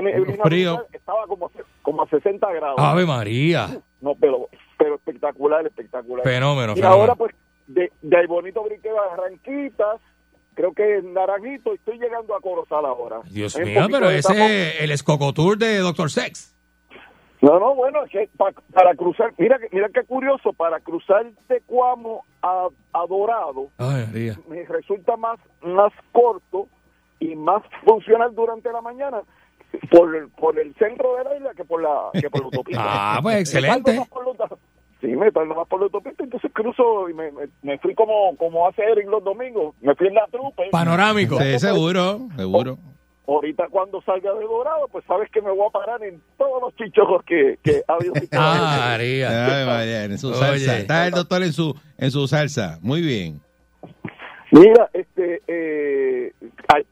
Frío. estaba como, como a 60 grados. Ave María. No, pero, pero espectacular, espectacular. Fenómeno, y fenómeno. ahora pues de, de ay bonito brinqué a Barranquitas, creo que en Naranjito, y estoy llegando a Corozal ahora. Dios mío, pero ese es el escocotour de Doctor Sex. No, no, bueno, es que pa- para cruzar, mira, que- mira qué curioso, para cruzar de Cuamo a, a Dorado, Ay, me resulta más, más corto y más funcional durante la mañana por, por el centro de la isla que por la, que por la autopista. Ah, pues, excelente. Sí, me tardo más por la autopista, entonces cruzo y me, me, me fui como, como hace Eric los domingos, me fui en la trupe. Panorámico. Sí, seguro, seguro. Ahorita cuando salga de Dorado, pues sabes que me voy a parar en todos los chichojos que, que ha habido. Ah, María. Ay, María, en su Oye. salsa. Está el doctor en su, en su salsa. Muy bien. Mira, este, eh,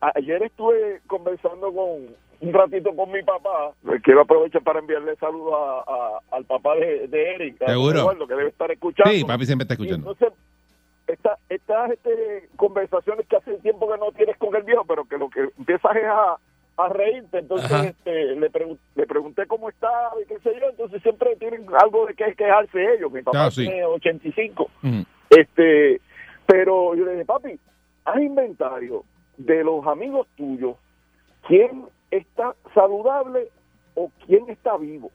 a- ayer estuve conversando con un ratito con mi papá. Quiero aprovechar para enviarle saludos a, a- al papá de, de Eric, Seguro. Eduardo, que debe estar escuchando. Sí, papi siempre está Y escuchando. entonces, esta- estas este, conversaciones que hace tiempo que no tienes con el viejo, pero que lo que empiezas es a, a reírte. Entonces este, le, pregun- le pregunté cómo estaba y qué sé yo. Entonces siempre tienen algo de que quejarse ellos. Mi papá Ah, sí. tiene 85. Ujú. Este, pero yo le dije, papi, haz inventario de los amigos tuyos, quién está saludable o quién está vivo.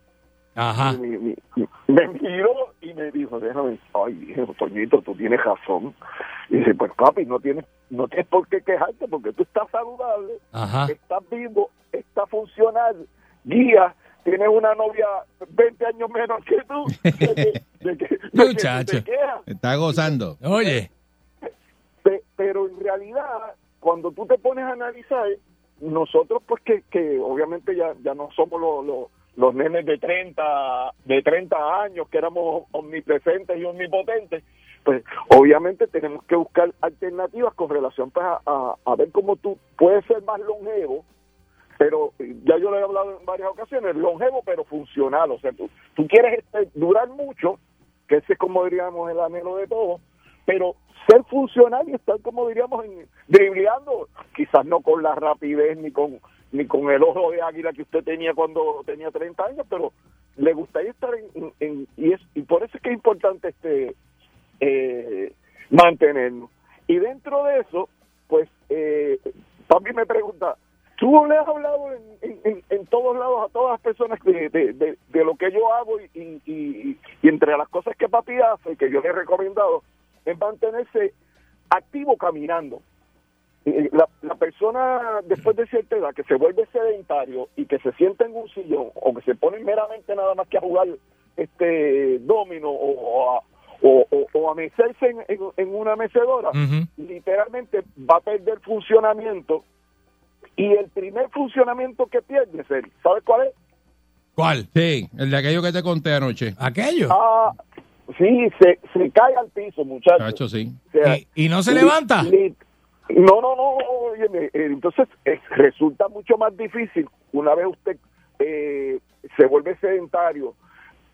Ajá. Y me, me- me miró y me dijo, déjame, ay, dije, Toñito, tú tienes razón. Y dice, pues papi, no tienes, no tienes por qué quejarte porque tú estás saludable, Ajá. estás vivo, estás funcional, guía, tienes una novia 20 años menos que tú. De que, de que- de que Muchacho. Está gozando. Oye. Pe- pero en realidad cuando tú te pones a analizar nosotros pues que, que obviamente ya, ya no somos los, los, los nenes de 30 de 30 años que éramos omnipresentes y omnipotentes pues obviamente tenemos que buscar alternativas con relación pues, a, ver cómo tú puedes ser más longevo pero eh, ya yo lo he hablado en varias ocasiones, longevo pero funcional, o sea, tú, tú quieres durar mucho, que ese es como diríamos el anhelo de todos, pero ser funcional y estar como diríamos en, dribleando, quizás no con la rapidez ni con ni con el ojo de águila que usted tenía cuando tenía 30 años, pero le gustaría estar en, y es y por eso es que es importante este eh, mantenernos. Y dentro de eso, pues eh, también me pregunta, ¿tú le has hablado en, en- todos lados a todas las personas de, de- de- lo que yo hago y- y- y entre las cosas que papi hace, que yo le he recomendado, es mantenerse activo caminando. Eh, La, la persona después de cierta edad que se vuelve sedentario y que se sienta en un sillón o que se pone meramente nada más que a jugar este domino o, o a, o, o- o a mecerse en, en- en una mecedora, literalmente va a perder funcionamiento y el primer funcionamiento que pierde, ¿sabes cuál es? ¿Cuál? Sí, el de aquello que te conté anoche. ¿Aquello? Ah, sí, se, se cae al piso, muchachos. Cacho, sí. O sea, ¿Y, y no se levanta? no, no, no, óyeme, eh, entonces eh, resulta mucho más difícil una vez usted eh, se vuelve sedentario,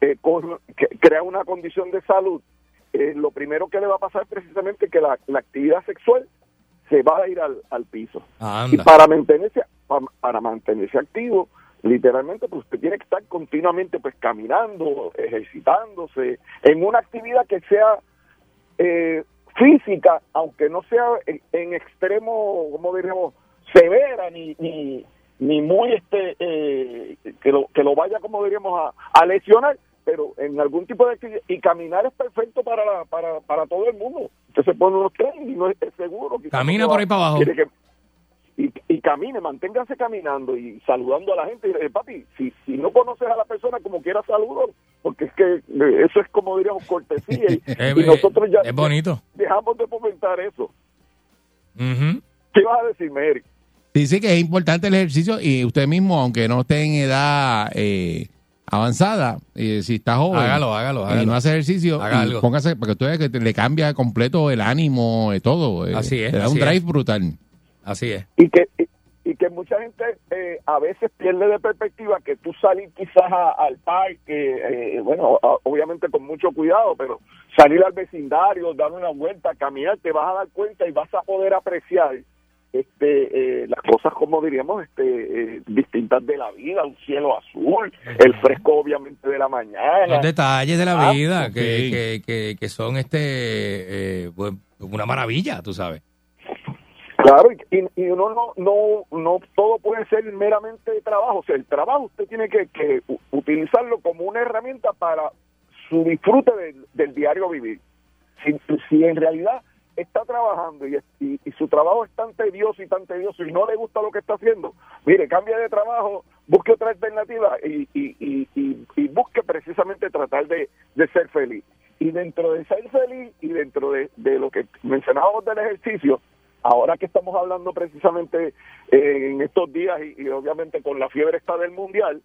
eh, con- que- crea una condición de salud, eh, lo primero que le va a pasar es precisamente que la, la actividad sexual se va a ir al, al piso. Y Anda. para mantenerse pa- para mantenerse activo, literalmente pues usted tiene que estar continuamente pues caminando, ejercitándose en una actividad que sea eh, física, aunque no sea en, en extremo, como diríamos, severa ni ni, ni muy este eh, que lo que lo vaya como diríamos a, a lesionar, pero en algún tipo de actividad y caminar es perfecto para la, para para todo el mundo. Usted se pone unos tenis y no es, seguro. Camina por ahí para abajo. tiene que- y, y camine, manténgase caminando y saludando a la gente. Y, eh, papi, si, si no conoces a la persona como quiera, saludo, porque es que eh, eso es como diríamos cortesía y, Es- y nosotros ya es bonito. dejamos de fomentar eso. Ujú. ¿Qué vas a decirme, Eric? Dice que es importante el ejercicio y usted mismo, aunque no esté en edad eh, avanzada, eh, si está joven Hágalo, hágalo, y hágalo. no hace ejercicio, Haga y algo. póngase, porque usted le cambia completo el ánimo, eh, todo. eh, Así es, Le da así un drive es. brutal. Así es. y que y, y que mucha gente eh, a veces pierde de perspectiva que tú salir quizás a- al parque, eh, bueno, a- obviamente con mucho cuidado, pero salir al vecindario, dar una vuelta, caminar, te vas a dar cuenta y vas a poder apreciar este eh, las cosas como diríamos este eh, distintas de la vida, un cielo azul, el fresco obviamente de la mañana. Los detalles de la Ah, vida que, que, que, que son este pues, una maravilla, tú sabes. Claro, y, y- uno no, no, no todo puede ser meramente trabajo. O sea, el trabajo usted tiene que, que utilizarlo como una herramienta para su disfrute del, del diario vivir. Si, si en realidad está trabajando y, y, su trabajo es tan tedioso y tan tedioso y no le gusta lo que está haciendo, mire, cambie de trabajo, busque otra alternativa y- y busque precisamente tratar de, de ser feliz. Y dentro de ser feliz y dentro de, de lo que mencionábamos del ejercicio, ahora que estamos hablando precisamente eh, en estos días y, obviamente con la fiebre esta del mundial,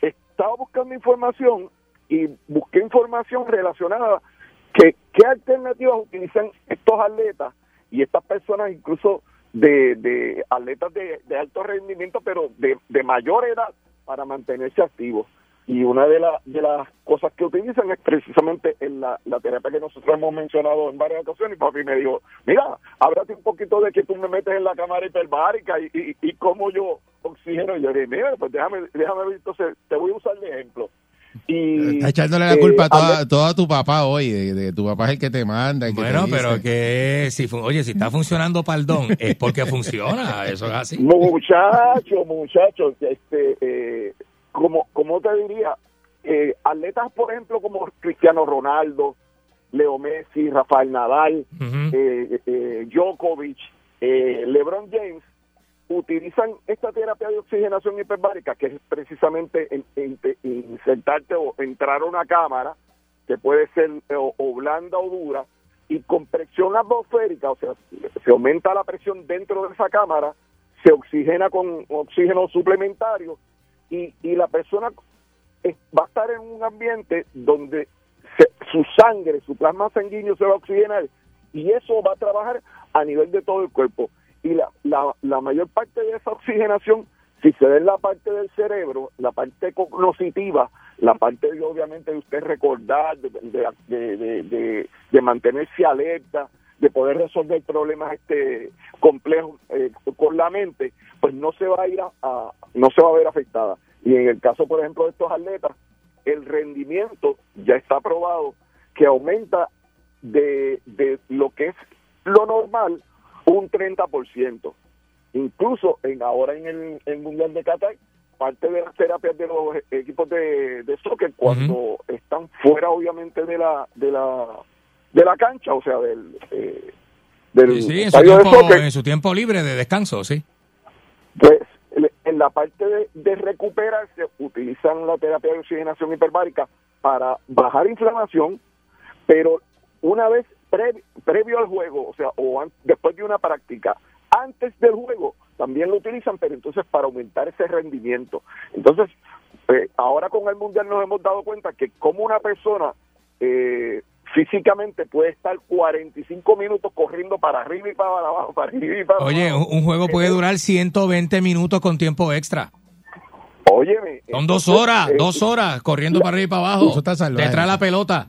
estaba buscando información y busqué información relacionada que qué alternativas utilizan estos atletas y estas personas incluso de, atletas de, alto rendimiento pero de mayor edad para mantenerse activos y una de, la- de las cosas que utilizan es precisamente en la, la terapia que nosotros hemos mencionado en varias ocasiones. Y papi me dijo, mira, háblate un poquito de que tú me metes en la cámara hiperbárica y, y, y cómo yo oxigeno. Y yo dije, mira, pues déjame, déjame ver, entonces te voy a usar de ejemplo. Y, Está echándole la eh, culpa a toda, toda tu papá hoy, de, de tu papá es el que te manda. el que Bueno, te pero que si, oye, si está funcionando Paldón, es porque funciona, eso es así. Muchachos, muchachos, este, eh, como, como te diría, eh, atletas, por ejemplo, como Cristiano Ronaldo, Leo Messi, Rafael Nadal, eh, eh, Djokovic, LeBron James, utilizan esta terapia de oxigenación hiperbárica, que es precisamente en- en- insertarte o entrar a una cámara, que puede ser o, o blanda o dura, y con presión atmosférica, o sea, se aumenta la presión dentro de esa cámara, se oxigena con oxígeno suplementario y, y la persona va a estar en un ambiente donde se- su sangre, su plasma sanguíneo se va a oxigenar y eso va a trabajar a nivel de todo el cuerpo. Y la, la, la mayor parte de esa oxigenación, si se da en la parte del cerebro, la parte cognitiva, la parte de, obviamente de usted recordar, de, de- de- de mantenerse alerta, de poder resolver problemas este complejos eh, con la mente, pues no se va a ir a, a- no se va a ver afectada. Y en el caso, por ejemplo, de estos atletas, el rendimiento ya está probado que aumenta de, de lo que es lo normal un 30%. Incluso en ahora en el, el Mundial de Qatar, parte de las terapias de los equipos de, de soccer cuando están fuera obviamente de la de la de la cancha, o sea, del eh, del Sí, sí, en su, de tiempo, soccer, en su tiempo libre de descanso, sí. pues en la parte de, de recuperarse utilizan la terapia de oxigenación hiperbárica para bajar inflamación, pero una vez pre- previo al juego, o sea, o an- después de una práctica, antes del juego también lo utilizan, pero entonces para aumentar ese rendimiento. Entonces, eh, ahora con el mundial nos hemos dado cuenta que como una persona eh, físicamente puede estar 45 minutos corriendo para arriba y para abajo, para arriba y para Oye, abajo. un, un juego puede durar 120 minutos con tiempo extra. Óyeme, Son dos horas, eh, dos horas corriendo para arriba y para abajo. Eso está salvaje. Te trae la pelota.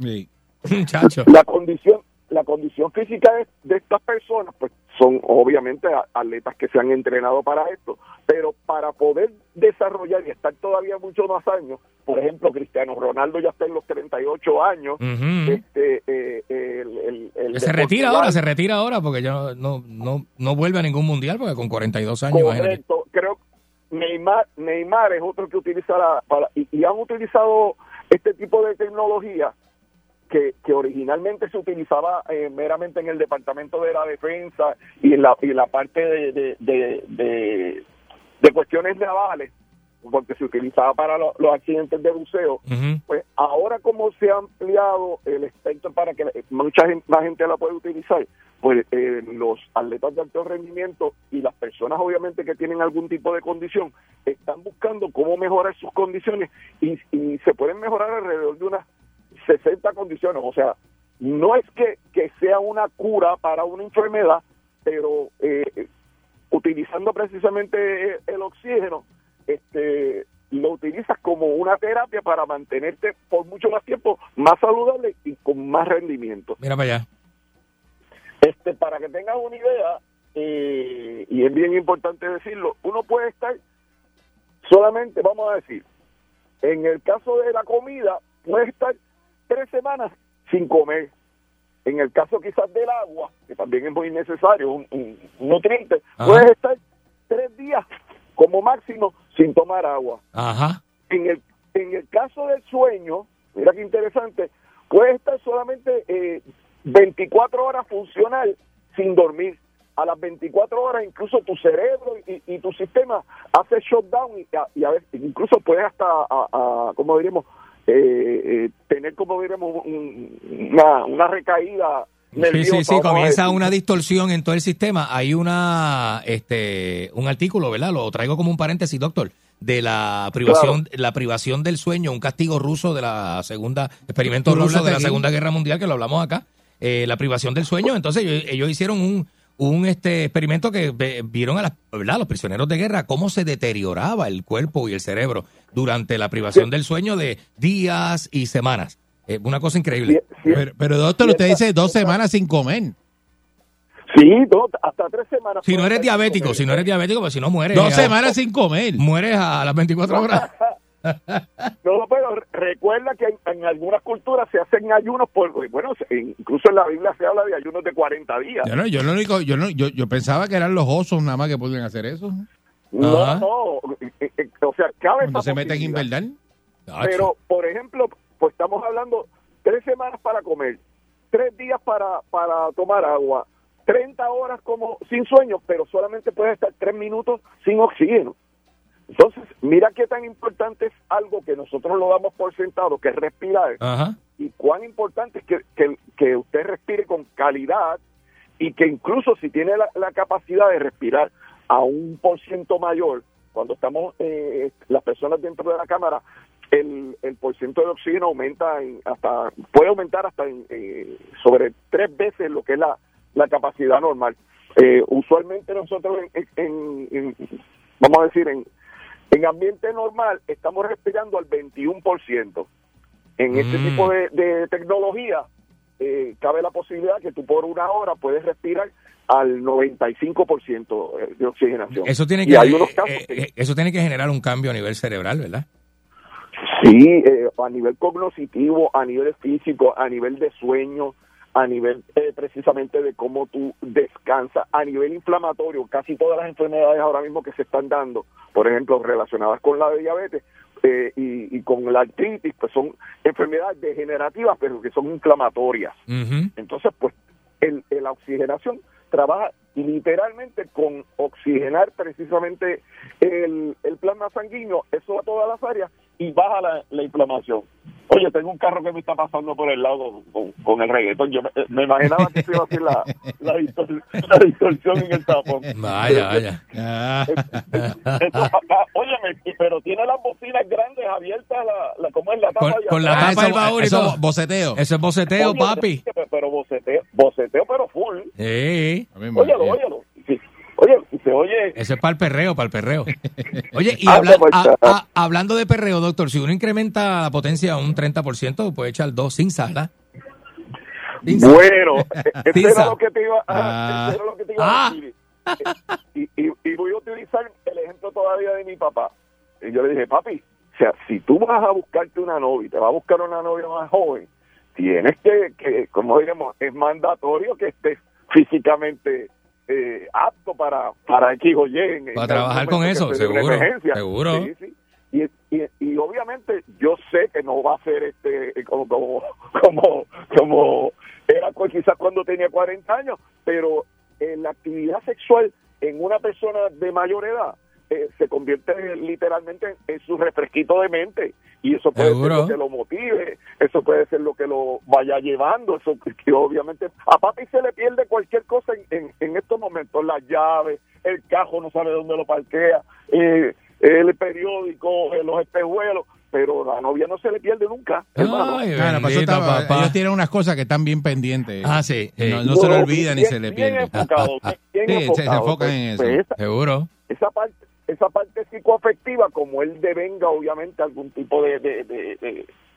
Muchacho. la condición la condición física de, de estas personas pues son obviamente atletas que se han entrenado para esto pero para poder desarrollar y estar todavía muchos más años por ejemplo Cristiano Ronaldo ya está en los 38 años Ujú. este eh, el, el- el Se retira Portugal, ahora, se retira ahora porque ya no, no, no vuelve a ningún mundial porque con 42 años, imagínate. Correcto, creo Neymar, Neymar es otro que utiliza la, para, y, y han utilizado este tipo de tecnología que, que originalmente se utilizaba eh, meramente en el departamento de la defensa y en la, y la parte de, de, de, de- de cuestiones navales, porque se utilizaba para lo- los accidentes de buceo. Pues ahora como se ha ampliado el espectro para que mucha gente, más gente la puede utilizar, pues eh, los atletas de alto rendimiento y las personas obviamente que tienen algún tipo de condición están buscando cómo mejorar sus condiciones y, y se pueden mejorar alrededor de unas 60 condiciones. O sea, no es que, que sea una cura para una enfermedad, pero eh, utilizando precisamente el oxígeno, este lo utilizas como una terapia para mantenerte por mucho más tiempo más saludable y con más rendimiento. Mira para allá. Este, para que tengas una idea, eh, y es bien importante decirlo, uno puede estar solamente, vamos a decir, en el caso de la comida, puede estar tres semanas sin comer. En el caso quizás del agua, que también es muy necesario, un, nutriente, Ajá. puedes estar tres días como máximo sin tomar agua. Ajá. En el, en el caso del sueño, mira qué interesante, puedes estar solamente eh, 24 horas funcional sin dormir. A las 24 horas incluso tu cerebro y, y tu sistema hace shutdown y, a- y a veces incluso puedes hasta, a, a- como diríamos, eh, eh, tener como un- una, una recaída Sí, nerviosa. sí, sí, comienza una distorsión en todo el sistema. Hay una, este, un artículo, ¿verdad? Lo traigo como un paréntesis, doctor, de la privación, la privación del sueño, un castigo ruso de la segunda, experimento ruso de la Segunda. Guerra Mundial, que lo hablamos acá, eh, la privación del sueño. Entonces ellos, ellos hicieron un, un este experimento que vieron a las, ¿verdad? los prisioneros de guerra cómo se deterioraba el cuerpo y el cerebro durante la privación del sueño de días y semanas. Eh, una cosa increíble. Pero, pero doctor, usted dice dos semanas sin comer. Sí, no, hasta tres semanas. Si no eres diabético, si no eres diabético, pues si no mueres. Dos semanas sin comer. Mueres a las 24 horas. No, pero recuerda que en, en algunas culturas se hacen ayunos por, bueno, incluso en la Biblia se habla de ayunos de 40 días. Yo, no, yo, lo único, yo, no, yo, yo pensaba que eran los osos nada más que podían hacer eso. No, Ajá. no, eh, eh, o sea, cabe Cuando se meten invernal. Pero, por ejemplo, pues estamos hablando tres semanas para comer, tres días para, para tomar agua, 30 horas como sin sueño, pero solamente puedes estar tres minutos sin oxígeno. Entonces, mira qué tan importante es algo que nosotros lo damos por sentado, que es respirar, Ajá. y cuán importante es que, que, que usted respire con calidad y que incluso si tiene la, la capacidad de respirar a un por ciento mayor, cuando estamos eh, las personas dentro de la cámara, el, el por ciento de oxígeno aumenta en hasta puede aumentar hasta en, eh, sobre tres veces lo que es la, la capacidad normal. Eh, usualmente nosotros en, en- en- vamos a decir en, en ambiente normal estamos respirando al 21%. En este Mm. tipo de, de tecnología eh, cabe la posibilidad que tú por una hora puedes respirar al 95% de oxigenación. Eso tiene Y que hay unos casos eh, eh, eso tiene que generar un cambio a nivel cerebral, ¿verdad? Sí, eh, a nivel cognitivo, a nivel físico, a nivel de sueño, a nivel eh, precisamente de cómo tú descansas, a nivel inflamatorio, casi todas las enfermedades ahora mismo que se están dando, por ejemplo, relacionadas con la diabetes eh, y, y con la artritis, pues son enfermedades degenerativas, pero que son inflamatorias. Entonces, pues, el, el- la oxigenación trabaja literalmente con oxigenar precisamente el, el plasma sanguíneo, eso a todas las áreas y baja la, la inflamación. Oye, tengo un carro que me está pasando por el lado con, con el reggaetón. Yo me, me imaginaba que se iba a hacer la, la, distor- la distorsión en el tapón. Vaya, vaya. Y- pero tiene las bocinas grandes abiertas, la, la, ¿cómo es la tapa? Con, la atrás? tapa del baúl y eso todo. boceteo. Eso es boceteo, Oye, papi. Pero boceteo, boceteo, pero full. Sí. Óyelo, óyelo. Sí. Oye. Eso es para el perreo, para el perreo. Oye, y Ah, habla- pues, a- ah. a- hablando de perreo, doctor, si uno incrementa la potencia un 30%, puede echar dos sin sala. Bueno, eso Sin era sal. lo que te iba, Ah. eso era lo que te iba Ah. a decir. Y, y- y voy a utilizar el ejemplo todavía de mi papá. Y yo le dije, papi, o sea, si tú vas a buscarte una novia te vas a buscar una novia más joven, tienes que, que como digamos, es mandatorio que estés físicamente eh, apto para, para X o Y. en- en Para trabajar con eso, se seguro, seguro. Sí, sí. Y, y, y obviamente yo sé que no va a ser este como como como, como era quizás cuando tenía 40 años, pero eh, la actividad sexual en una persona de mayor edad eh, se convierte literalmente en, su refresquito de mente y eso puede Seguro. ser lo que lo motive, eso puede ser lo que lo vaya llevando, eso que, obviamente a papi se le pierde cualquier cosa en, en, en estos momentos, las llaves, el cajo no sabe dónde lo parquea, eh, el periódico, eh, los espejuelos, pero la novia no se le pierde nunca. bendito, está- papá. ellos tienen unas cosas que están bien pendientes. Ah, sí. No, no se le olvida ni se le pierde. enfocado, bien Sí, se- enfocan Pues- en eso. pues esa- Seguro. esa parte esa parte psicoafectiva como él devenga obviamente algún tipo de, de, de,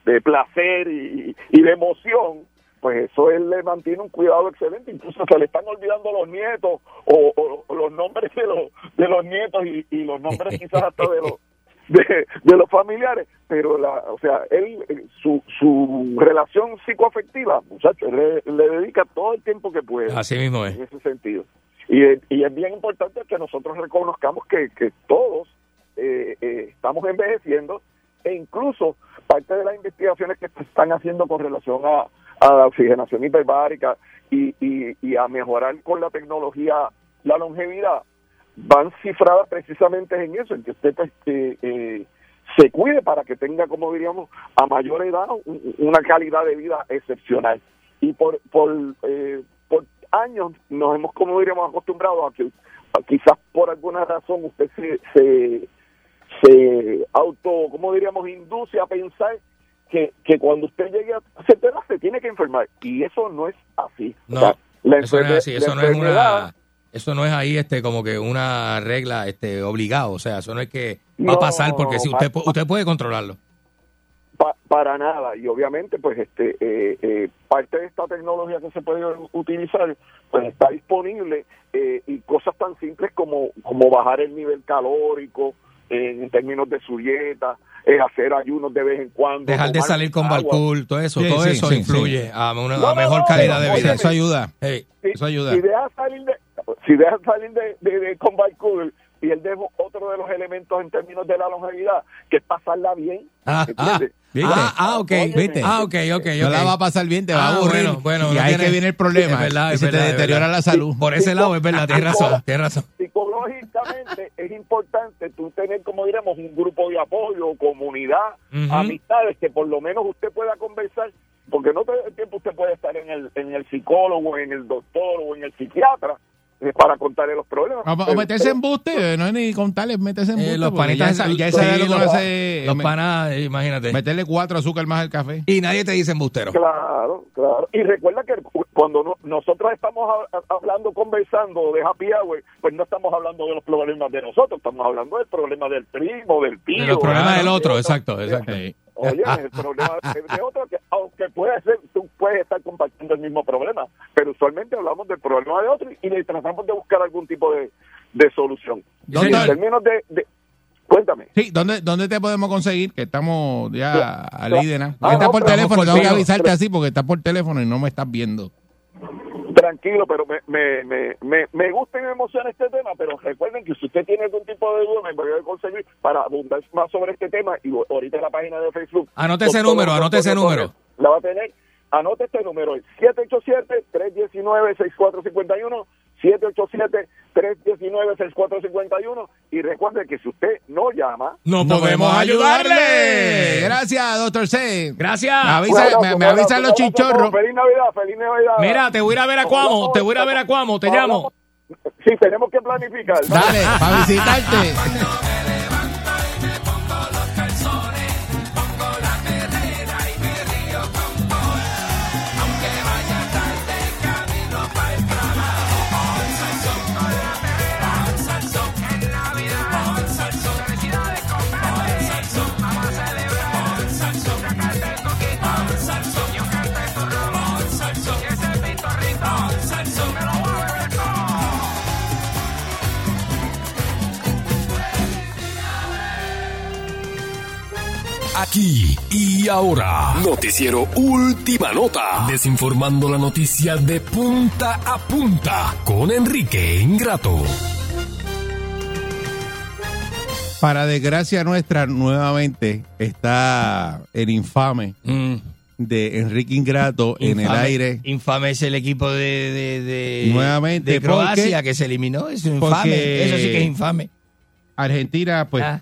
de- placer y, y de emoción pues eso él le mantiene un cuidado excelente incluso se le están olvidando los nietos o, o- o los nombres de los de los nietos y, y los nombres quizás hasta de los de, de los familiares pero la o sea él eh, su su relación psicoafectiva muchachos le, le dedica todo el tiempo que puede Así mismo es. en ese sentido. Y, y es bien importante que nosotros reconozcamos que, que todos eh, eh, estamos envejeciendo e incluso parte de las investigaciones que se están haciendo con relación a, a la oxigenación hiperbárica y, y, y a mejorar con la tecnología la longevidad van cifradas precisamente en eso, en que usted pues, eh, eh, se cuide para que tenga, como diríamos, a mayor edad un- una calidad de vida excepcional. Y por, por, eh, años nos hemos, como diríamos, acostumbrado a que a quizás por alguna razón usted se, se, se auto, como diríamos, induce a pensar que, que cuando usted llegue a cierta edad se tiene que enfermar. Y eso no es así. O No, sea, la eso no es así, eso no es una Eso no es ahí este como que una regla este obligado, o sea, eso no es que va a pasar porque si usted pa- pu- usted puede controlarlo. Pa- para nada y obviamente pues este eh, eh, parte de esta tecnología que se puede utilizar pues está disponible eh, y cosas tan simples como como bajar el nivel calórico eh, en términos de su dieta eh, hacer ayunos de vez en cuando Dejar de salir con. Balcool, todo eso, Sí, todo sí, eso sí, influye sí. a una No, a no, mejor no, calidad de vida. Eso ayuda. Hey, si, Eso ayuda. si dejas salir de si dejas salir de, de, de con Balcool pierdes otro de los elementos en términos de la longevidad que es pasarla bien Ah, ¿entiendes? ¿Viste? Ah, ah, ok. ¿Viste? Ah, ok, ok, No ok. la va a pasar bien, te va Ah, a aburrir. bueno, bueno, y no ahí tiene- que viene el problema. Es verdad, y se verdad, te es deteriora verdad. la salud. Por ese lado es verdad, tienes razón, tienes razón. psicológicamente es importante tú tener, como diremos, un grupo de apoyo, comunidad, amistades, que por lo menos usted pueda conversar, porque no todo el tiempo usted puede estar en el, en el psicólogo, en el doctor o en el psiquiatra para contarle los problemas. O, o Pero meterse en buste, no es ni contarles, meterse en buste. Eh, los panitas ya, esa- ya sí, lo que los- panas, eh, imagínate. Meterle cuatro azúcar más al café. Y nadie te dice embustero. Claro, claro. Y recuerda que cuando no- nosotros estamos ha- hablando, conversando de happy hour, pues no estamos hablando de los problemas de nosotros, estamos hablando del problema del primo, del tío. De los problemas de- del otro, de exacto, exacto. Oye, el problema de de otro, que aunque puede ser, tú puedes estar compartiendo el mismo problema, pero usualmente hablamos del problema de otro y le tratamos de buscar algún tipo de, de solución. Y ¿Dónde- en términos de, de- Cuéntame. Sí, ¿dónde, ¿dónde te podemos conseguir? Que estamos ya Cla- a cla- lídena. Ah, está no, por teléfono, tengo que avisarte así porque está por teléfono y no me estás viendo. Tranquilo, pero me, me, me, me, me gusta y me emociona este tema, pero recuerden que si usted tiene algún tipo de duda, me puede conseguir para abundar más sobre este tema y ahorita en la página de Facebook. Anote ese número, anote ese número. La va a tener. Anote este número, el 787-319-6451, 787-319-6451 y recuerde que si usted no llama, No podemos ayudarle. Gracias, doctor C. Gracias. Me, avisa, Bueno, me, me bueno, avisan los chichorros. Feliz Navidad, feliz Navidad. Mira, te voy a ir a ver a Cuamo, te voy a ir a ver a Cuamo, te llamo. Sí, tenemos que planificar. ¿no? Dale, para visitarte. Aquí y ahora, noticiero Última Nota, desinformando la noticia de punta a punta con Enrique Ingrato. Para desgracia nuestra, nuevamente está el infame Mm, de Enrique Ingrato en el aire. Infame es el equipo de, de, de- Nuevamente, de Croacia porque- que se eliminó. Es infame. Eso sí que es infame. Argentina, pues, Ah.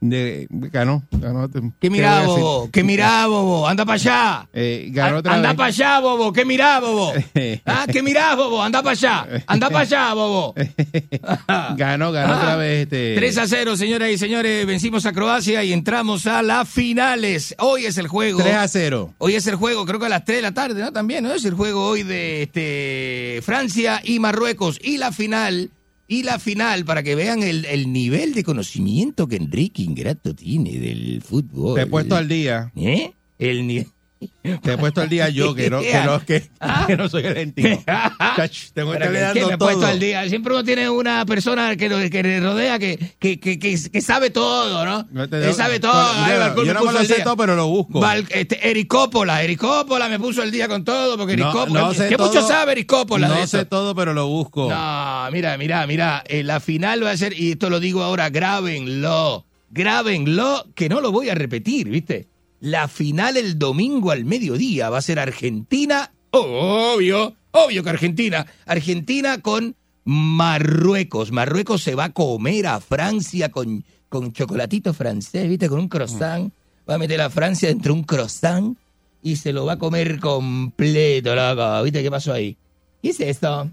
De- ganó. ganó ¿Qué ¿Qué mirá, decir? bobo? ¿Qué mirá, bobo? Anda para allá. Eh, ganó otra Anda para allá, bobo. ¿Qué mirá, bobo? Ah, ¿qué mirás, bobo? Anda para allá. Anda para allá, bobo. ganó, ganó Ah. otra vez. Este, 3 a 0, señoras y señores. Vencimos a Croacia y entramos a las finales. Hoy es el juego. 3 a 0. Hoy es el juego, creo que a las 3 de la tarde, ¿no? También, ¿no? Es el juego hoy de este, Francia y Marruecos. Y la final, y la final, para que vean el, el nivel de conocimiento que Enrique Ingrato tiene del fútbol. Te he puesto al día. ¿Eh? El nivel. Te he puesto al día yo, que no, que no, que, Ah. que no soy argentino. Chach, tengo que estarle que- que dando me he puesto todo. al día. Siempre uno tiene una persona que, lo, que le rodea que, que, que, que, que sabe todo, ¿no? No te que digo- sabe todo. Yo- Ay, Balcón yo no me lo al sé todo, pero lo busco. Val- este, Ericópola, Ericópola me puso el día con todo, porque No, Ericópola. no ¿Qué todo. mucho sabe Ericópola de No eso? sé todo, pero lo busco. No, mira, mira, mira. eh, la final va a ser, y esto lo digo ahora, grábenlo. Grábenlo, que no lo voy a repetir, ¿viste? La final el domingo al mediodía va a ser Argentina. Obvio, obvio que Argentina. Argentina con Marruecos. Marruecos se va a comer a Francia con, con chocolatito francés, ¿viste? Con un croissant. Va a meter a Francia dentro de un croissant y se lo va a comer completo, loco. ¿Viste qué pasó ahí? ¿Qué es esto?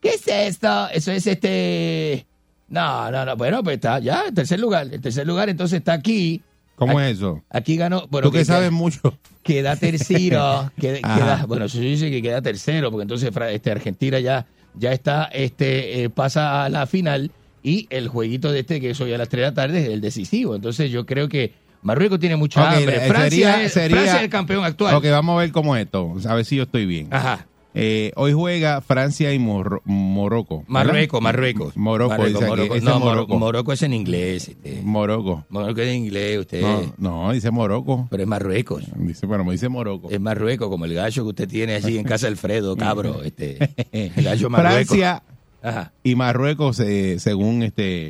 ¿Qué es esto? Eso es este. No, no, no. Bueno, pues está ya, el tercer lugar. El tercer lugar entonces está aquí. ¿Cómo Aquí- es eso? Aquí ganó. Bueno, Tú que que- sabes mucho. Queda tercero. queda, queda- bueno, eso dice que queda tercero, porque entonces este, Argentina ya ya está, este, eh, pasa a la final y el jueguito de este, que es hoy a las 3 de la tarde, es el decisivo. Entonces yo creo que Marruecos tiene mucha Ok, hambre. eh, Francia, sería- es, sería- Francia es el campeón actual. Ok, vamos a ver cómo es esto. A ver si yo estoy bien. Ajá. Eh, hoy juega Francia y Morro- Morocco. Marruecos, Marruecos. Morocco, Marruecos, dice. Morocco. No, Morocco. Morocco es en inglés. Este. Morocco. Morocco es en inglés, usted. No, no, dice Morocco. Pero es Marruecos. Dice, bueno, me dice Morocco. Es Marruecos, como el gallo que usted tiene allí en casa Alfredo, cabro. Este, el gallo Marruecos. Francia Ajá. y Marruecos, eh, según este.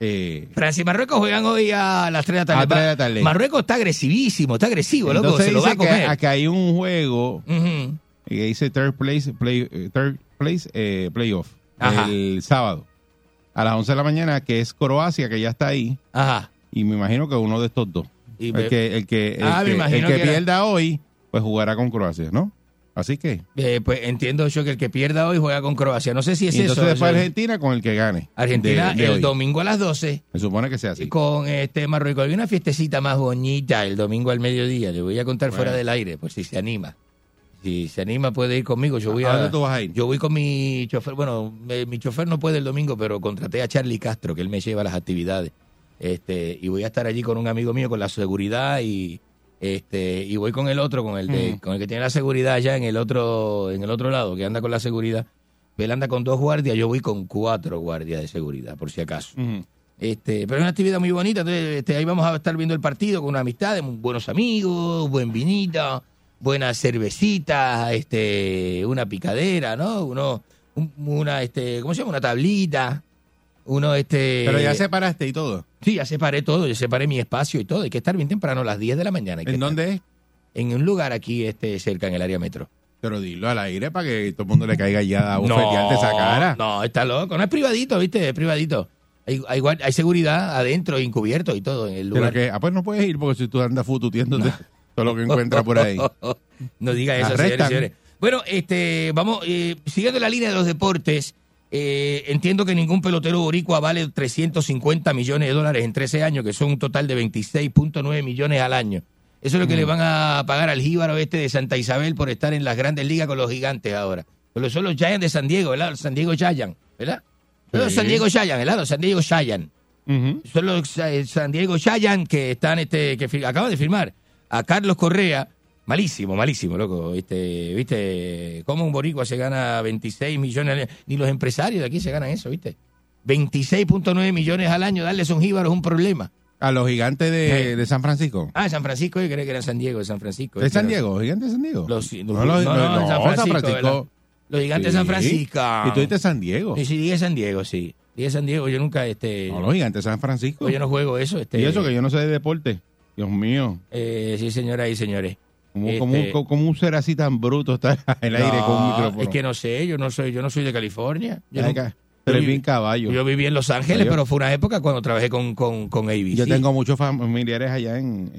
Eh, Francia y Marruecos juegan hoy a las 3 de la tarde. A las 3 de la tarde. Marruecos está agresivísimo, está agresivo, loco. entonces Se lo va a dice que comer. acá hay un juego. Que dice third place, play, eh, third place eh, playoff Ajá. el sábado a las 11 de la mañana, que es Croacia, que ya está ahí. Ajá. Y me imagino que uno de estos dos. Y el, que, el que, el Ah, que, el que que era- pierda hoy, pues jugará con Croacia, ¿no? Así que. Eh, pues entiendo yo que el que pierda hoy juega con Croacia. No sé si es y entonces eso. después Argentina con el que gane. Argentina de- de el hoy. domingo a las 12 Se supone que sea así. con este Marruecos. Hay una fiestecita más bonita el domingo al mediodía. Le voy a contar fuera del aire, por si se anima. Si se anima puede ir conmigo. Yo voy ¿A a, dónde tú vas a ir? Yo voy con mi chofer. Bueno, me- mi chofer no puede el domingo, pero contraté a Charlie Castro, que él me lleva a las actividades. Este, y voy a estar allí con un amigo mío con la seguridad y este y voy con el otro, con el de, Mm. con el que tiene la seguridad allá en el otro, en el otro lado, que anda con la seguridad. Él anda con dos guardias, yo voy con cuatro guardias de seguridad, por si acaso. Este, pero es una actividad muy bonita. Entonces, este, ahí vamos a estar viendo el partido con una amistad, buenos amigos, buen vinito, buenas cervecitas, este, una picadera, ¿no? Uno, un- una, este, ¿cómo se llama? Una tablita. Uno, este. Pero ya separaste y todo. Sí, ya separé todo, ya separé mi espacio y todo. Hay que estar bien temprano, a las 10 de la mañana. ¿En estar. dónde es? En un lugar aquí, este, cerca, en el área metro. Pero dilo al aire para que todo el mundo le caiga ya a bofetearte esa cara. No, está loco. No es privadito, ¿viste? Es privadito. Hay, hay, seguridad adentro, encubierto y todo en el Pero lugar. que, ah, pues no puedes ir porque si tú andas fututeándote todo lo que encuentras por ahí. no diga eso, señores, señores. Bueno, este, vamos, eh, siguiendo la línea de los deportes, eh, entiendo que ningún pelotero boricua vale 350 millones de dólares en 13 años, que son un total de 26.9 millones al año. Eso es lo que Mm. le van a pagar al jíbaro este de Santa Isabel por estar en las grandes ligas con los gigantes ahora. Pero son los Giants de San Diego, ¿verdad? Los San Diego Giants, ¿verdad? Son Los Sí. San Diego Giants, ¿verdad? Los San Diego Giants Ujú. son los eh, San Diego Giants que están este que acaban de firmar a Carlos Correa malísimo malísimo loco viste viste cómo un boricua se gana 26 millones al año? ni los empresarios de aquí se ganan eso viste 26.9 millones al año darles un jíbaro es un problema A los gigantes de, de San Francisco. ah San Francisco yo creía que era San Diego de San Francisco ¿De San Diego? ¿Gigantes de San Diego? los, No, los- no, no, San Francisco. los gigantes de San. Francisco ¿Y tú dices San Diego? sí sí dije San Diego sí dije San Diego yo nunca este No, los gigantes de San Francisco. yo no juego eso este Y eso que yo no sé de deporte. Dios mío. eh, sí señoras y señores ¿Cómo, Este- cómo- cómo un ser así tan bruto está en el aire con un No, micrófono? Es que no sé, yo no soy, yo no soy de California. Yo, no- bien caballo. yo viví en Los Ángeles, pero fue una época cuando trabajé con, con, con ABC. Yo tengo muchos familiares allá en,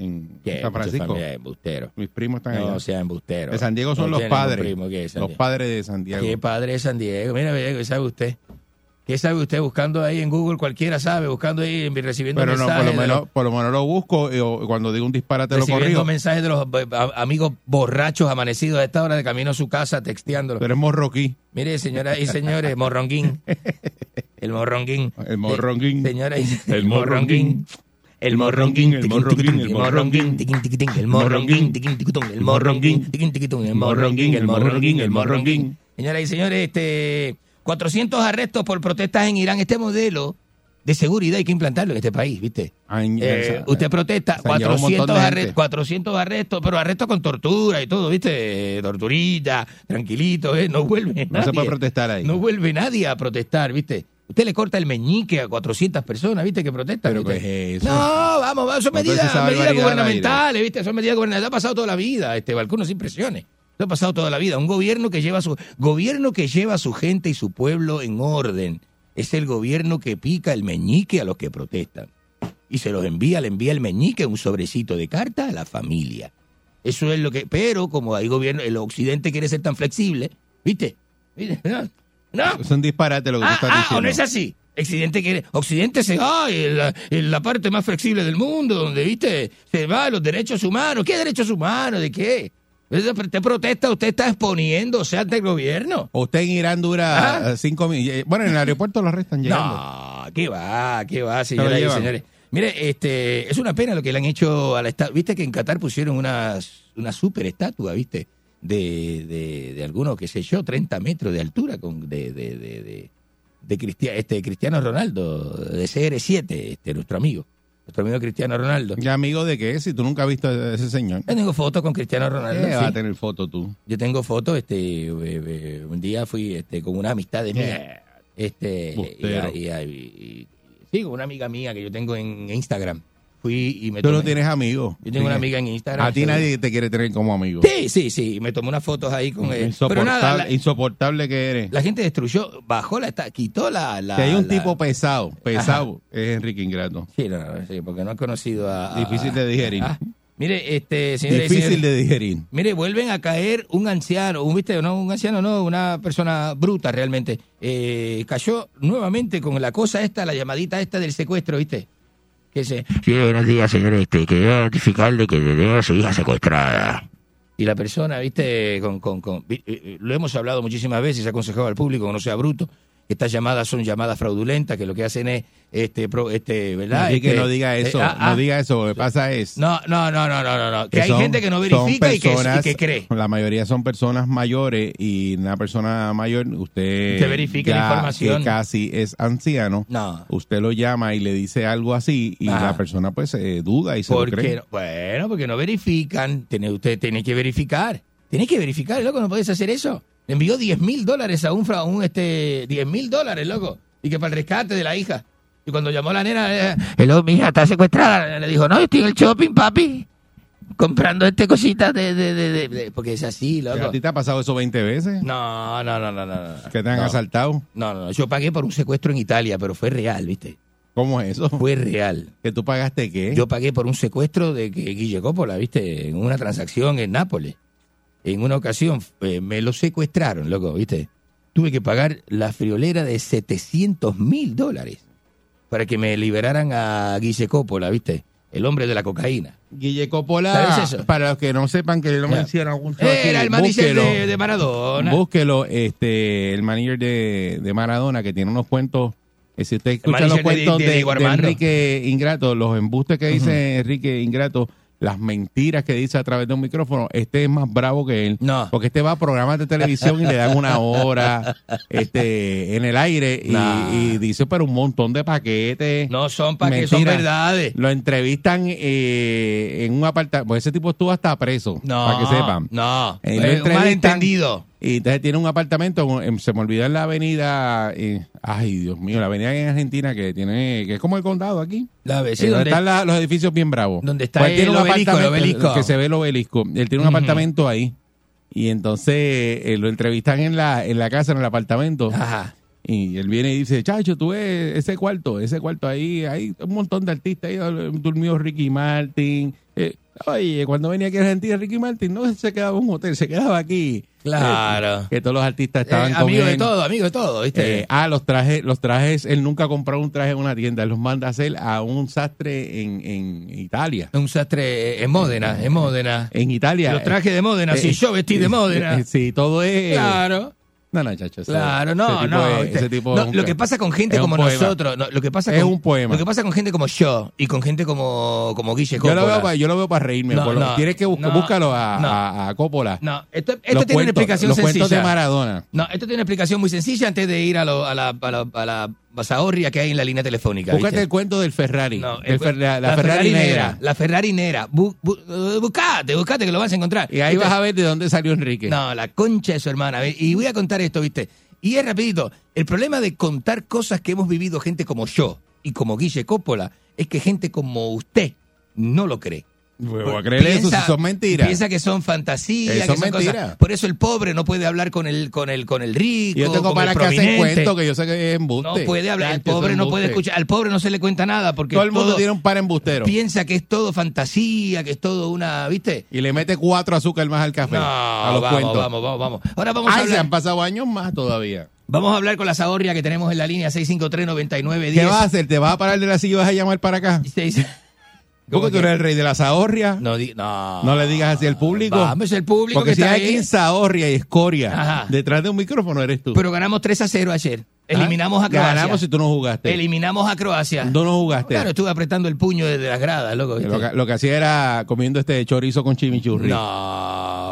en. San Francisco. Embustero. Mis primos están allá. No sea embustero. de San Diego son No los padres. primo los padres de San Diego. ¿Qué padre de San Diego? Mira, mira, ¿qué sabe usted? ¿Qué sabe usted? Buscando ahí en Google, cualquiera sabe, buscando ahí, recibiendo Pero no, por mensajes. lo, menos, por lo menos lo busco cuando digo un disparate lo recibiendo corrijo. mensajes de los eh, a- amigos borrachos amanecidos a esta hora de camino a su casa, texteándolo. Pero es morroquí. Mire, señoras y señores, morronguín. El morronguín. El morronguín. Eh, señoras y El morronguín. El morronguín. El morronguín, el morronguín. El morronguín. El morronguín. El morronguín. El morronguín. El morronguín. Señoras y señores, este 400 arrestos por protestas en Irán. Este modelo de seguridad hay que implantarlo en este país, ¿viste? Ay, Eh, se- usted protesta, se han llevado un montón 400, de arre- gente. 400 arrestos, pero arrestos con tortura y todo, ¿viste? Torturita, tranquilito, ¿eh? No vuelve No se nadie. puede protestar ahí. No vuelve nadie a protestar, ¿viste? Usted le corta el meñique a 400 personas, ¿viste? Que protestan. ¿Pero ¿viste? qué es eso? No, vamos, vamos, son No medidas, gubernamentales, ¿viste? Son medidas gubernamentales. Ha pasado toda la vida, este balcón, sin impresiones. Lo ha pasado toda la vida. Un gobierno que lleva a su gobierno que lleva a su gente y su pueblo en orden. Es el gobierno que pica el meñique a los que protestan. Y se los envía, le envía el meñique, un sobrecito de carta a la familia. Eso es lo que. Pero como hay gobierno, el occidente quiere ser tan flexible, ¿viste? ¿Viste? No. no. Es un disparate lo que tú Ah, estás ah, diciendo. ¿o no es así? Occidente quiere, Occidente se la, en la parte más flexible del mundo, donde viste, se va los derechos humanos. ¿Qué derechos humanos? ¿De qué? Usted protesta, usted está exponiéndose ante el gobierno. Usted en Irán dura Ah. eh, cinco minutos. Bueno, en el aeropuerto lo arrestan llegando. No, ¿qué va? ¿Qué va, señoras y señores? Mire, este, es una pena lo que le han hecho a la estatua. Viste que en Qatar pusieron unas, una super estatua, ¿viste? De, de, de alguno, qué sé yo, 30 metros de altura con, de, de, de, de, de Cristia- este, Cristiano Ronaldo, de CR7, este, nuestro amigo. Nuestro amigo Cristiano Ronaldo. ¿Y amigo de qué? Si tú nunca has visto a ese señor. Yo tengo fotos con Cristiano Ronaldo. ¿Qué sí. vas a tener foto tú? Yo tengo fotos, este, eh, eh, un día fui este, con una amistad de mía, este, y- y- y- sí, con una amiga mía que yo tengo en Instagram. Fui y me Tú tomé, no tienes amigos. Yo tengo una amiga en Instagram. A ti nadie te quiere tener como amigo. Sí, sí, sí, me tomé unas fotos ahí con él. Insoportable, Pero nada, la, insoportable que eres. la gente destruyó, bajó la, quitó la... la si hay un la- tipo pesado, pesado, es Enrique Ingrato. Sí, no, no, sí, porque no he conocido a... a- Difícil de digerir. Ah, mire, este, señores Difícil señores, de digerir. Mire, vuelven a caer un anciano, un, ¿viste? No, un anciano, no, una persona bruta realmente. Eh, cayó nuevamente con la cosa esta, la llamadita esta del secuestro, ¿viste? Que se, Sí, buenos días, señor. Este, quería notificarle que tenía a su hija secuestrada. y la persona, ¿viste? Con, con, con- vi- eh, lo hemos hablado muchísimas veces, aconsejado al público que no sea bruto. Estas llamadas son llamadas fraudulentas, que lo que hacen es, este, pro- este ¿verdad? Así que Este, no diga eh, eso, ah, ah, no diga eso. Lo que pasa es No, no, no, no, no, no, no, que hay son- gente que no verifica y que, y que cree. La mayoría son personas mayores y una persona mayor, usted, Usted verifica la información. que casi es anciano, No. usted lo llama y le dice algo así y Ajá. la persona pues eh, duda y se lo cree. no- bueno, porque no verifican. Tiene, usted tiene que verificar. Tiene que verificar, loco, no puedes hacer eso. Le envió 10 mil dólares a un, a un este, 10 mil dólares, loco. Y que para el rescate de la hija. Y cuando llamó la nena, eh, hello, mi hija está secuestrada. Le dijo, no, yo estoy en el shopping, papi. Comprando este cositas de, de, de, de- Porque es así, loco. ¿A ti te ha pasado eso 20 veces? No, no, no, no, no. no. ¿Que te han No. asaltado? No, no, yo pagué por un secuestro en Italia, pero fue real, ¿viste? ¿Cómo es eso? Fue real. ¿Que tú pagaste qué? Yo pagué por un secuestro de Guille Coppola, ¿viste? En una transacción en Nápoles. En una ocasión eh, me lo secuestraron, loco, ¿viste? Tuve que pagar la friolera de 700 mil dólares para que me liberaran a Guille Coppola, ¿viste? El hombre de la cocaína. Guille Coppola, para los que no sepan que lo Ya. mencionan algún Era el manager de, de Maradona. Búsquelo, este, el manager de, de Maradona que tiene unos cuentos. eh, si usted escucha los cuentos de. Enrique Ingrato, los embustes que dice Enrique Ingrato, las mentiras que dice a través de un micrófono, este es más bravo que él. No. Porque este va a programas de televisión y le dan una hora este, en el aire y, dice pero un montón de paquetes. No son que son verdades. Lo entrevistan eh, en un apartamento. Pues ese tipo estuvo hasta preso. No, Para que sepan. no. Eh, lo un malentendido. Y entonces tiene un apartamento, en- se me olvidó en la avenida, eh, ay Dios mío, la avenida en Argentina que tiene, que es como el condado aquí. La Eh, sí, donde donde- están la- los edificios bien bravos. Donde está Pues él el obelisco, el obelisco. Que se ve el obelisco. Él tiene un apartamento ahí. Y entonces eh, lo entrevistan en la, en la casa, en el apartamento. Ajá. Y él viene y dice, chacho, tú ves ese cuarto, ese cuarto ahí, hay un montón de artistas ahí, durmió Ricky Martin. Eh, oye, cuando venía aquí a Argentina, Ricky Martin no se quedaba en un hotel, se quedaba aquí. Claro. Eh, que todos los artistas estaban Eh, amigo de todo, amigo de todo, ¿viste? Eh, ah, los trajes, los trajes, él nunca compró un traje en una tienda, él los manda a hacer a un sastre en, en Italia. Un sastre en Módena, en Módena. En Italia. Los trajes de Módena, sí, yo vestí de Módena. eh, Sí, todo es. Claro. No, no, chacho. Claro, no, no. es- ese tipo No, lo que pasa con gente como nosotros, no, lo que pasa Es con, un poema. Lo que pasa con gente como yo y con gente como, como Guille Yo lo, Coppola. veo, pa- yo lo veo para reírme. No, por lo- tienes que buscar, búscalo a, a, a Coppola. No, esto, esto Los tiene una cuentos- explicación los sencilla. cuentos de Maradona. No, esto tiene una explicación muy sencilla antes de ir a, lo- a la, a la, a la basahorria que hay en la línea telefónica. Búscate ¿viste? el cuento del Ferrari. No, El el- Fer- la, la Ferrari, negra. La Ferrari negra. Bu- bu- eh, buscate, buscate que lo vas a encontrar. Y ahí ¿Viste? vas a ver de dónde salió Enrique. No, la concha de su hermana. Y voy a contar esto, ¿viste? Y es rapidito. El problema de contar cosas que hemos vivido gente como yo y como Guille Coppola es que gente como usted no lo cree. Voy a creer eso si son mentiras. Piensa que son fantasías, Eso que son cosas- Por eso el pobre no puede hablar con el con el con el rico, Yo tengo para que hacen cuentos que yo sé que es embuste. No puede hablar, el eso pobre no puede escuchar, al pobre no se le cuenta nada porque Todo el mundo tiene un par embustero. piensa que es todo fantasía, que es todo una, ¿viste? Y le mete cuatro azúcar más al café. No, a los vamos, cuentos. vamos, vamos, vamos. Ahora vamos a Ay, se hablar. han pasado años más todavía. Vamos a hablar con la Zahorria que tenemos en la línea 653-9910. ¿Qué vas a hacer? ¿Te vas a parar de la silla y vas a llamar para acá? Seis- ¿Cómo que tú eres el rey de la zahorria? No, no. No le digas así al público. Vamos, el público Porque que si está hay ahí. quien zahorria y escoria Ajá. detrás de un micrófono eres tú. Pero ganamos 3 a 0 ayer. Eliminamos Ah, a Croacia. Ganamos si tú no jugaste. Eliminamos a Croacia. Tú no jugaste. Claro, estuve apretando el puño desde las gradas, loco. Lo que, lo que hacía era comiendo este chorizo con chimichurri. No,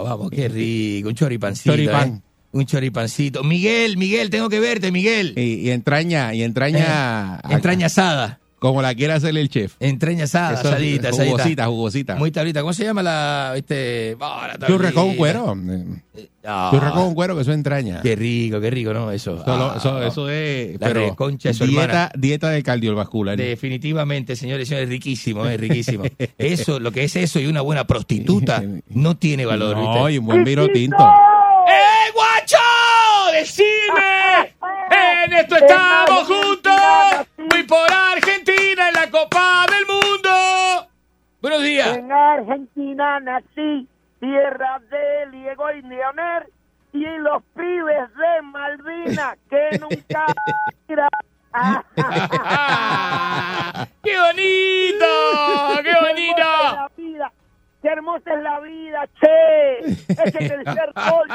vamos, qué rico. Un choripancito. ¿eh? Un choripancito. Miguel, Miguel, tengo que verte, Miguel. Y, y entraña, y entraña. Entraña asada. Como la quiera hacer el chef. Entraña asada, Eso, asadita, asadita. Jugosita, jugosita. Muy tablita. ¿Cómo se llama la, este, oh, la con cuero. Ah, Churre con cuero, que eso entraña. Qué rico, qué rico, ¿no? Eso. Ah, eso, eso es. La pero su dieta, hermana. dieta de cardiovascular. Definitivamente, señores y señores, riquísimo, es riquísimo. Eso, lo que es eso y una buena prostituta no tiene valor, No, ¿viste? y un buen vino tinto. ¡Eh, guacho! ¡Decime! ¡En esto estamos juntos! ¡Voy por Argentina en la Copa del Mundo! Buenos días. En Argentina nací, tierra de Diego y Leonel, y los pibes de Malvinas que nunca. ¡Qué bonito! ¡Qué bonito! La vida, ¡Qué hermosa es la vida, che! Ese tercer gol.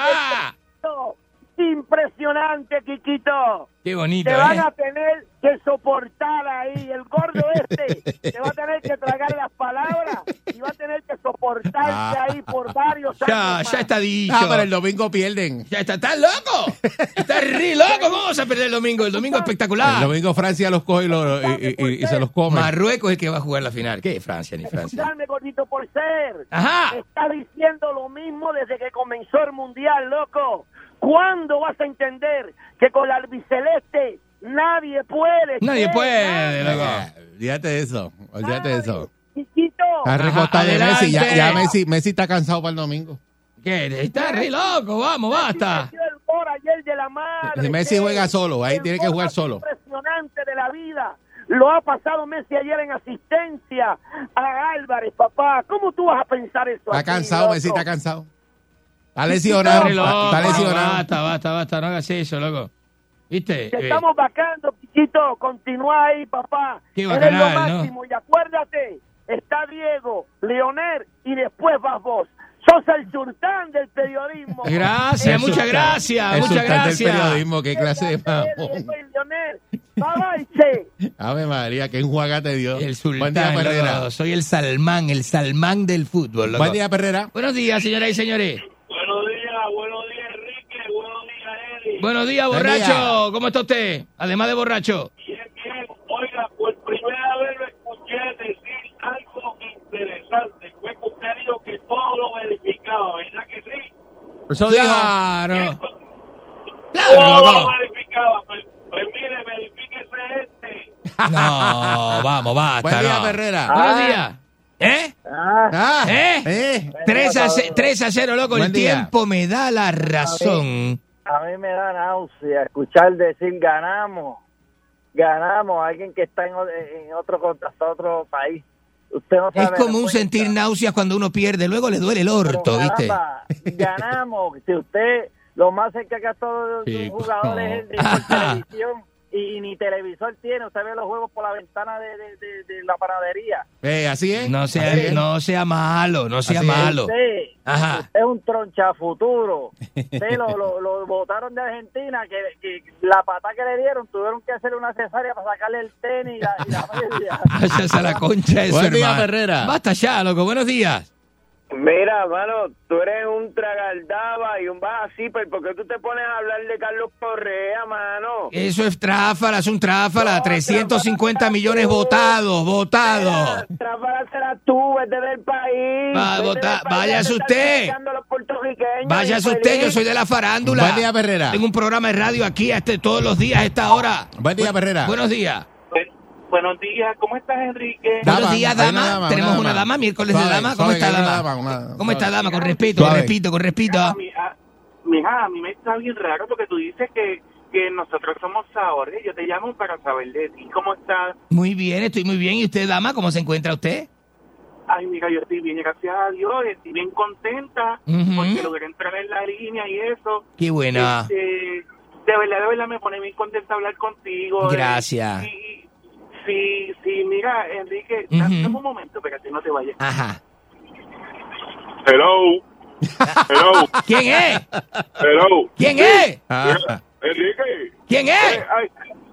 Impresionante, Kikito. ¡Qué bonito, Te van eh! a tener que soportar ahí. El gordo este te va a tener que tragar las palabras y va a tener que soportarte ahí por varios años. Ya, ya está dicho. Ah, pero el domingo pierden. Ya está, ¿estás loco? ¿Estás re loco? ¿Cómo vas a perder el domingo? El domingo espectacular. El domingo Francia los coge y, lo- y- y- y se los come. Marruecos es el que va a jugar la final. ¿Qué? Francia ni Francia. Escuchadme, gordito, por ser. Ajá. Está diciendo lo mismo desde que comenzó el mundial, loco. ¿Cuándo vas a entender que con la albiceleste nadie puede? Nadie puede, loco. Olvídate de eso. Olvídate de eso. Chiquito. Está recostado de. Messi. Ya, ya Messi, Messi está cansado para el domingo. ¿Qué? Está re loco. Vamos, basta. Ayer de la madre. Si Messi juega solo, ahí tiene que jugar solo. Impresionante de la vida. Lo ha pasado Messi ayer en asistencia a Álvarez, papá. ¿Cómo tú vas a pensar eso? Está así, cansado, loco? Messi está cansado. Está lesionado. Está lesionado. Basta, basta, basta. No hagas eso, loco. ¿Viste? Te Eh, estamos vacando, Pichito. Continúa ahí, papá. Qué Eres bacanal, lo ¿no? máximo. Y acuérdate, está Diego, Leonel y después vas vos. Sos el sultán del periodismo. Gracias, El muchas gracias, el muchas sultán gracias. del periodismo, qué clase de mamón. Ave María, qué enjuaga te dio. El sultán, Buen día, Perrera. loco. Soy el Salmán, el Salmán del fútbol, loco. Buen día, Perrera. Buenos días, señoras y señores. Buenos días, buenos días, Enrique. Buenos días, Eddie. Buenos días, Buen borracho. ¿Cómo está usted? Además de borracho. Bien, bien. Oiga, por primera vez lo escuché decir algo interesante. Fue que usted dijo que todo lo verificaba, ¿verdad que sí? Eso Claro. todo Claro, lo loco. verificaba. Pues, pues mire, verifíquese este. No, vamos, basta. Buen día, no. Perrera. Buenos Ah. días. ¿Eh? Ah, ¿Eh? eh. 3 a, ce- 3 a 0, loco. Buen el día. tiempo me da la razón. A mí me da náusea escuchar decir ganamos, ganamos a alguien que está en, otro hasta otro país. Usted no Es sabe. común la cuenta. sentir náuseas cuando uno pierde. Luego le duele el Pero, orto, ¿viste? caramba, ganamos. Si usted lo más cerca que ha estado de un jugador es el de por televisión y, ni televisor tiene. Usted ve los juegos por la ventana de, de- de- de la panadería. Eh, así es. No Así sea, es. no sea malo, no sea Así es. malo. Usted, Ajá. usted es un troncha futuro. Usted lo, lo, lo votaron de Argentina, que, que la pata que le dieron tuvieron que hacerle una cesárea para sacarle el tenis y la, y la media. Váyase a la concha de su Buen día, hermano. Herrera. Basta ya, loco. Buenos días. Mira, mano, tú eres un tragaldaba y un baja zipper. ¿Por qué tú te pones a hablar de Carlos Correa, mano? Eso es tráfala, es un tráfala. 350 millones votados, votados. Tráfala serás tú, vete del país. Va, Vete vota- del país, váyase ya te usted. Váyase usted, yo soy de la farándula. Buen día, Perrera. Tengo un programa de radio aquí a este, todos los días a esta hora. Buen día, Perrera. Buenos días. Buenos días, ¿cómo estás, Enrique? Dama, Buenos días, dama. una dama, Tenemos una una dama. miércoles de dama. ¿Cómo está, dama? dama, una- ¿Cómo está, dama? Con respeto, Suave. con respeto, con respeto. Ah, mija, a mí me está bien raro porque tú dices que, que nosotros somos ahorros. Yo te llamo para saber de ti. ¿Cómo estás? Muy bien, estoy muy bien. ¿Y usted, dama, cómo se encuentra usted? Ay, mira, yo estoy bien, gracias a Dios. Estoy bien contenta porque logré entrar en la línea y eso. Qué buena. Este, de verdad, de verdad me pone bien contenta hablar contigo. eh, Gracias. y, si, si, mira, Enrique, Ujú. dame un momento, espérate, no te vayas. Ajá. Hello. Hello. ¿Quién es? Hello. ¿Quién es? Enrique. ¿Quién es? Eh, Ay,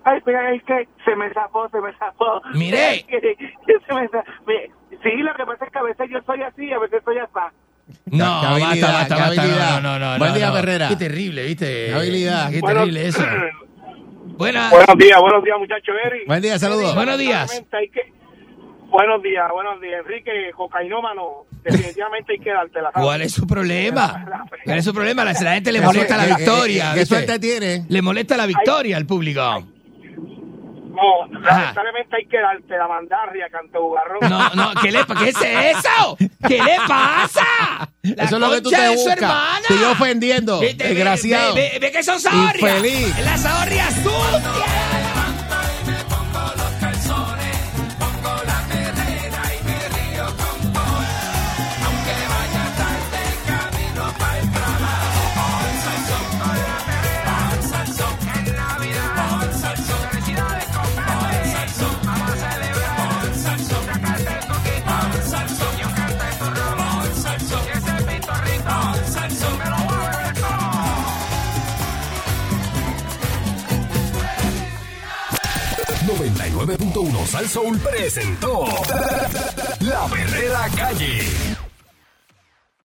ay, espera, es que se me zafó, se me zafó. Mire. Que- que se me za- mire, Sí, lo que pasa es que a veces yo soy así, a veces soy así. No, basta, basta, basta. No, no, no. Buen no, día, no. Herrera. Qué terrible, ¿viste? Qué habilidad. Qué Bueno, terrible eso. Buenas. Buenos días, buenos días, muchachos. Eri. Buen día, saludos. Buenos días. Definitivamente hay que- Buenos días, buenos días. Enrique, cocainómano, definitivamente hay que darte la ¿Cuál es su problema? ¿Cuál es su problema? La, la gente le ¿Qué molesta la eh, victoria. eh, ¿Qué suerte tiene? Le molesta la victoria al público. No, lamentablemente hay que darte la mandarria, canto bugarrón. No, no, ¿qué, le, ¿qué es eso? ¿Qué le pasa? La Eso es lo que tú te buscas. hermana. Estoy ofendiendo. Vete, ve- Desgraciado. Ve, ve- ve que son zahorrias. Infeliz. La zahorria sucia. Uno Sal Soul presentó La Verdadera Calle.